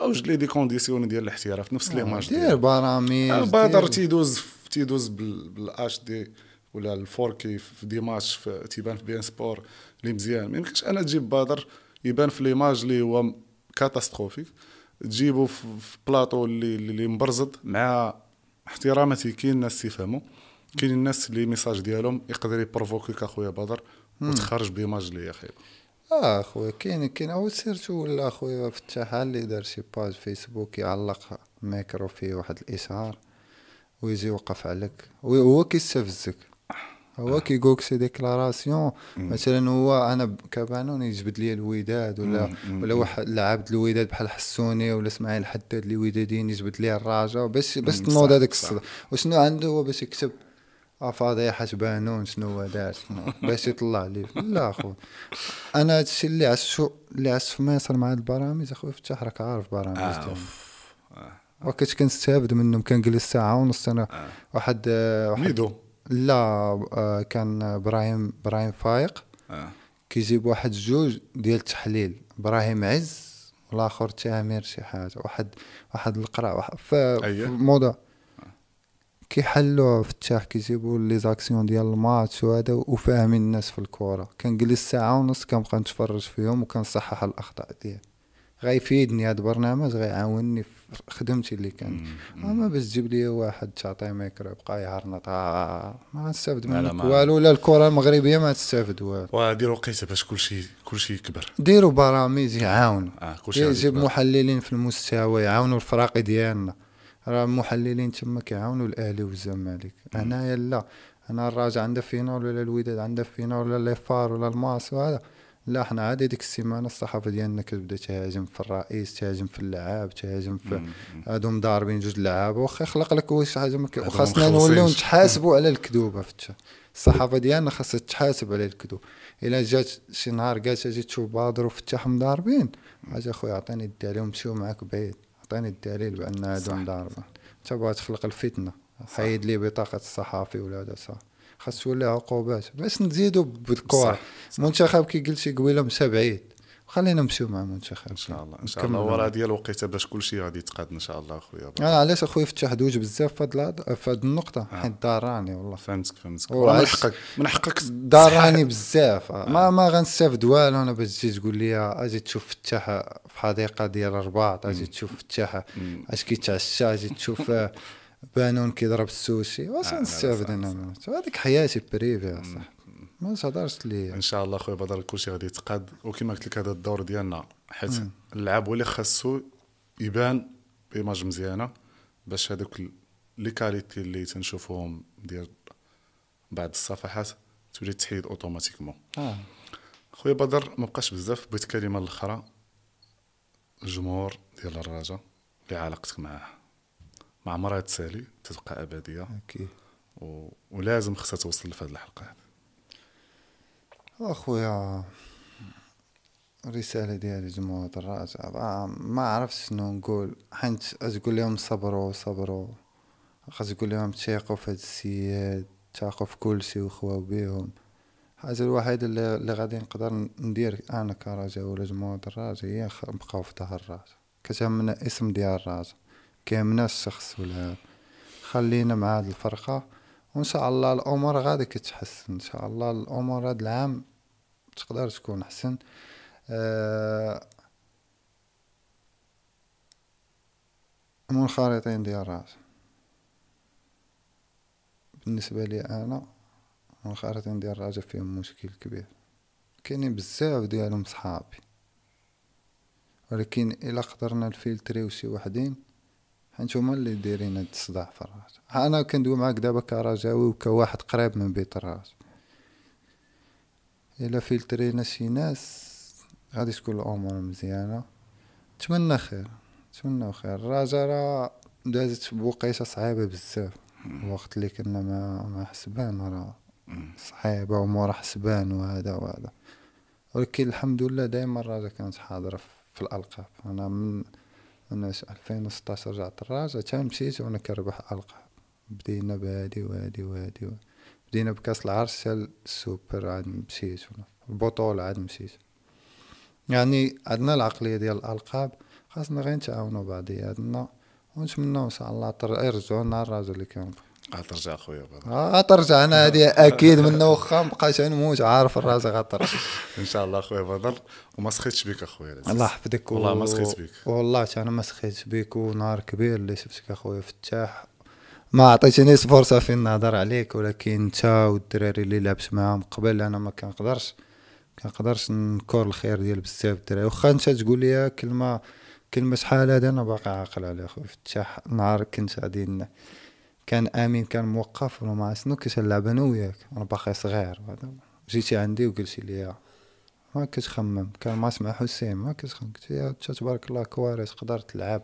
أوجد ليه des conditions ديال الاحتراف نفس les matchs آه، دير برامج بادر دير- تيدوز تيدوز بال HD ولا ال 4K في des matchs في تيبان في beIN Sports اللي مزيان. ما يمكنش أنا تجيب بادر يبان في l'image اللي هو catastrophique تجيبو في بلاطو اللي اللي مبرزط مع احتراماتي كاين الناس تيفهموا كاين الناس اللي message ديالهم يقدر يبروفوكيك أخويا بدر وتخرج ب image اللي هي خايبه آه خويا كاين كاين أو surtout ولا خويا فتح اللي دار شي page فيسبوك يعلق ميكرو فيه واحد الاشهار ويجي يوقف عليك. وهو كيستفزك. هو كيقولك ses déclarations مثلا هو أنا كبانون يجبد لي الوداد ولا ولا واحد لعب الوداد بحال حسوني ولا إسماعيل الحداد اللي ودادين يجبد لي الرجاء باش باش تنوض هذاك. الصدى وشنو عنده؟ هو باش يكتب آه فضيحة بانون شنو هو دار باش يطلع لي. لا اخو أنا هادشي اللي عشتو اللي عشت في مصر مع البرامج اخويا فتح راك عارف برامج. آه، وكنت كنستافد منهم كنجلس ساعة ونص أنا آه. واحد آه، واحد ميدو لا آه، كان إبراهيم إبراهيم فايق آه. كيجيب واحد جوج ديال التحليل إبراهيم عز والآخر تامر شي حاجة واحد واحد القرا واحد ف أييه. في موضه كيحلوا فتاح كيجيبوا لي زاكسيون ديال الماتش وهذا وفاهمين الناس في الكره كنجلس ساعه ونص كنبقى نتفرج فيهم وكنصحح الأخطاء ديالي غيفيدني هذا البرنامج غيعاونني في خدمتي اللي كانت. أما باش تجيب لي واحد تعطيه ميكرو يبقى يعرنط آه، ما غنستافد منك والو لا الكرة المغربية ما تستافد والو. ودير وقيته باش كلشي كلشي يكبر. ديروا برامج يعاونوا آه يجيب يكبر. محللين في المستوى يعاونوا الفراقي ديالنا. راه المحللين تما كيعاونوا الأهلي والزمالك. هنايا لا. أنا الرجاء عنده finale ولا الوداد عنده finale ولا ليفار ولا الماس وهذا. لا حنا عادي ديك السيمانة الصحافة ديالنا كتبدا تهاجم في الرئيس تهاجم في اللعاب تهاجم في هادو مضاربين جوج لعابه واخا يخلق لك شي حاجة وخاصنا. نوليو نتحاسبوا على الكذوبة فتح الصحافة ديالنا خاصها تحاسب على الكذوب. إلا جات شي نهار قالت أجي تشوف بادر وفتح مضاربين أجي أخويا عطيني الدليل ومشيو معاك بعيد. عطيني الدليل بأن هادو مضاربين انت باغي تخلق الفتنة. حيد لي بطاقة الصحافي ولا هذا صح. خاص تولي عقوبات. باش نزيدوا بالكره صح، المنتخب كي قلت شي قبيله مشى بعيد خلينا نمشيو مع المنتخب إن شاء الله إن شاء. الله. وراه ديال وقيته باش كلشي غادي يتقاد إن شاء الله أخويا. أنا علاش أخويا فتاح دوج بزاف في هاد في هاد النقطة؟ حيت داراني والله. فهمتك فهمتك. من حقك من حقك داراني بزاف. ما ما غنستافد والو. أنا باش تجي تقول لي أجي تشوف فتاح في حديقة ديال الرباط أجي تشوف فتاح أش كيتعشى أجي تشوف بانون كيضرب السوشي. واش نستافد أنا؟ هذيك حياتي privée صح ما تهضرش لي. إن شاء الله أخويا بدر كلشي غادي يتقاد. وكما قلت لك هذا الدور ديالنا حيت اللعاب هو اللي خاصو يبان بإيماج مزيانة باش هذوك لي كاليتي اللي تنشوفوهم ديال بعض الصفحات تولي تحيد أوتوماتيكمون. آه. خويا بدر ما بقاش بزاف. بغيت كلمة الأخرى. الجمهور ديال الرجاء اللي علاقتك معاه. ما عمرها تسالي تبقى أبدية. أكيد. و... ولازم خصها توصل لهاد الحلقة. هذه أخويا الرسالة ديالي جمهور آه، ما عرفتش شنو نقول. حيت تقول لهم صبروا صبروا. خاص تقول لهم تيقوا في هاد السياد تاقوا في كل شيء وخواو بيهم الحاجة الوحيدة اللي, اللي غادي نقدر ندير أنا كرجاء ولا جمهور الرجاء هي نبقاو في ظهر الرجاء كتهمنا اسم ديال الرجاء كيهمنا الشخص ولا. خلينا مع هاد الفرقة. وإن شاء الله الأمور غادي كتحسن إن شاء الله الأمور هاد العام تقدر تكون أحسن. آه، منخرطين ديال راس بالنسبة لي أنا منخرطين ديال الراجل فيهم مشكل كبير. كاينين بزاف ديالهم صحابي. ولكن إلا قدرنا نفلتريو شي وحدين هما اللي دايرين هاد الصداع في الراس. أنا كندوي معاك دابا كرجاوي وكواحد قريب من بيت الراس. إلا فلترينا شي ناس غادي تكون الأمور مزيانة. نتمنى خير نتمنى خير. الرجاء راه دازت بوقيتة صعيبة بزاف. الوقت اللي كنا مع مع حسبان راه صعيبة ومورا حسبان وهذا وهذا. ولكن الحمد لله دائما الرجاء كانت حاضرة في الألقاب. أنا من من 2016 رجعت الرجاء حتى مشيت وأنا كنربح القاب بدينا بهادي وهادي وهادي بدينا بكاس العرش السوبر عاد مشيت البطولة عاد مشيت. يعني عندنا العقلية ديال الألقاب خاصنا غير نتعاونوا بعضياتنا ونتمنوا إن شاء الله يرجعوا لنا الراجل اللي كان غترجع خويا آه ترجع أنا هذه أكيد منه واخا مبقاش نموت عارف الراجل غترجع. إن شاء الله خويا بدر. وما سخيتش بك أخويا الله يحفظك. والله ما سخيت بك والله أنا ما سخيتش بك ونهار كبير اللي شفتك أخويا فتاح ما عطيتنيش فرصة فين نهضر عليك ولكن أنت والدراري اللي لعبت معاهم قبل أنا ما كنقدرش. كنقدرش نكور الخير ديال بزاف الدراري. واخا أنت تقول لي كلمة كلمة شحال هذا؟ أنا باقي عاقل عليها خويا فتاح نهار كنت غادي كان آمين كان موقف ولا ما شنو كنت نلعب أنا وياك أنا باقي صغير جيتي عندي وقلتي لي ما كتخمم كان ماتش مع حسين ما كتخمم قلت يا تبارك الله كوارث قدرت تلعب.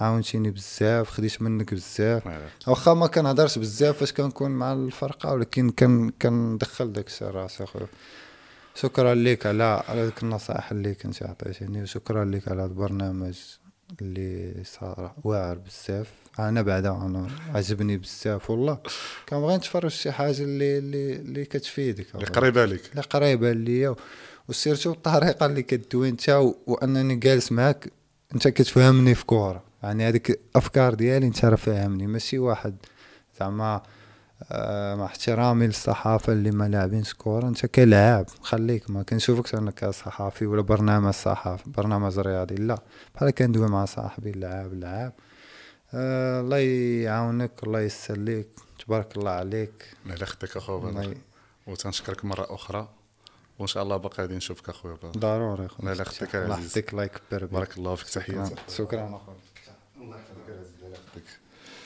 عاونتيني بزاف خديت منك بزاف. واخا ما كنهضرش بزاف فاش كنكون مع الفرقة ولكن كان كندخل داك الشيء راسي أخويا. شكرا لك على على ديك النصائح اللي كنت عطيتيني وشكرا لك على البرنامج اللي صار واعر بزاف. أنا بعدا أنا عجبني بزاف والله. كنبغي نتفرج شي حاجة اللي اللي اللي كتفيدك. اللي قريبة لك. اللي قريبة ليا. و surtout الطريقة اللي كدوي انت وأنني جالس معاك انت كتفهمني في كورة. يعني هذيك الأفكار ديالي انت راه فاهمني. ماشي واحد زعما آه مع احترامي للصحافة اللي ما لاعبينش كورة انت كلاعب خليك ما كنشوفكش انك صحافي ولا برنامج صحافي برنامج رياضي لا. بحال كندوي مع صاحبي اللاعب اللاعب آه الله يعاونك الله يسر ليك تبارك الله عليك. الله يخدك أخويا وتنشكرك مرة أخرى. وإن شاء الله باقي غادي نشوفك أخويا ضروري الله يخدك الله يحفظك الله يكبر بارك الله فيك. تحياتي شكرا. اخويا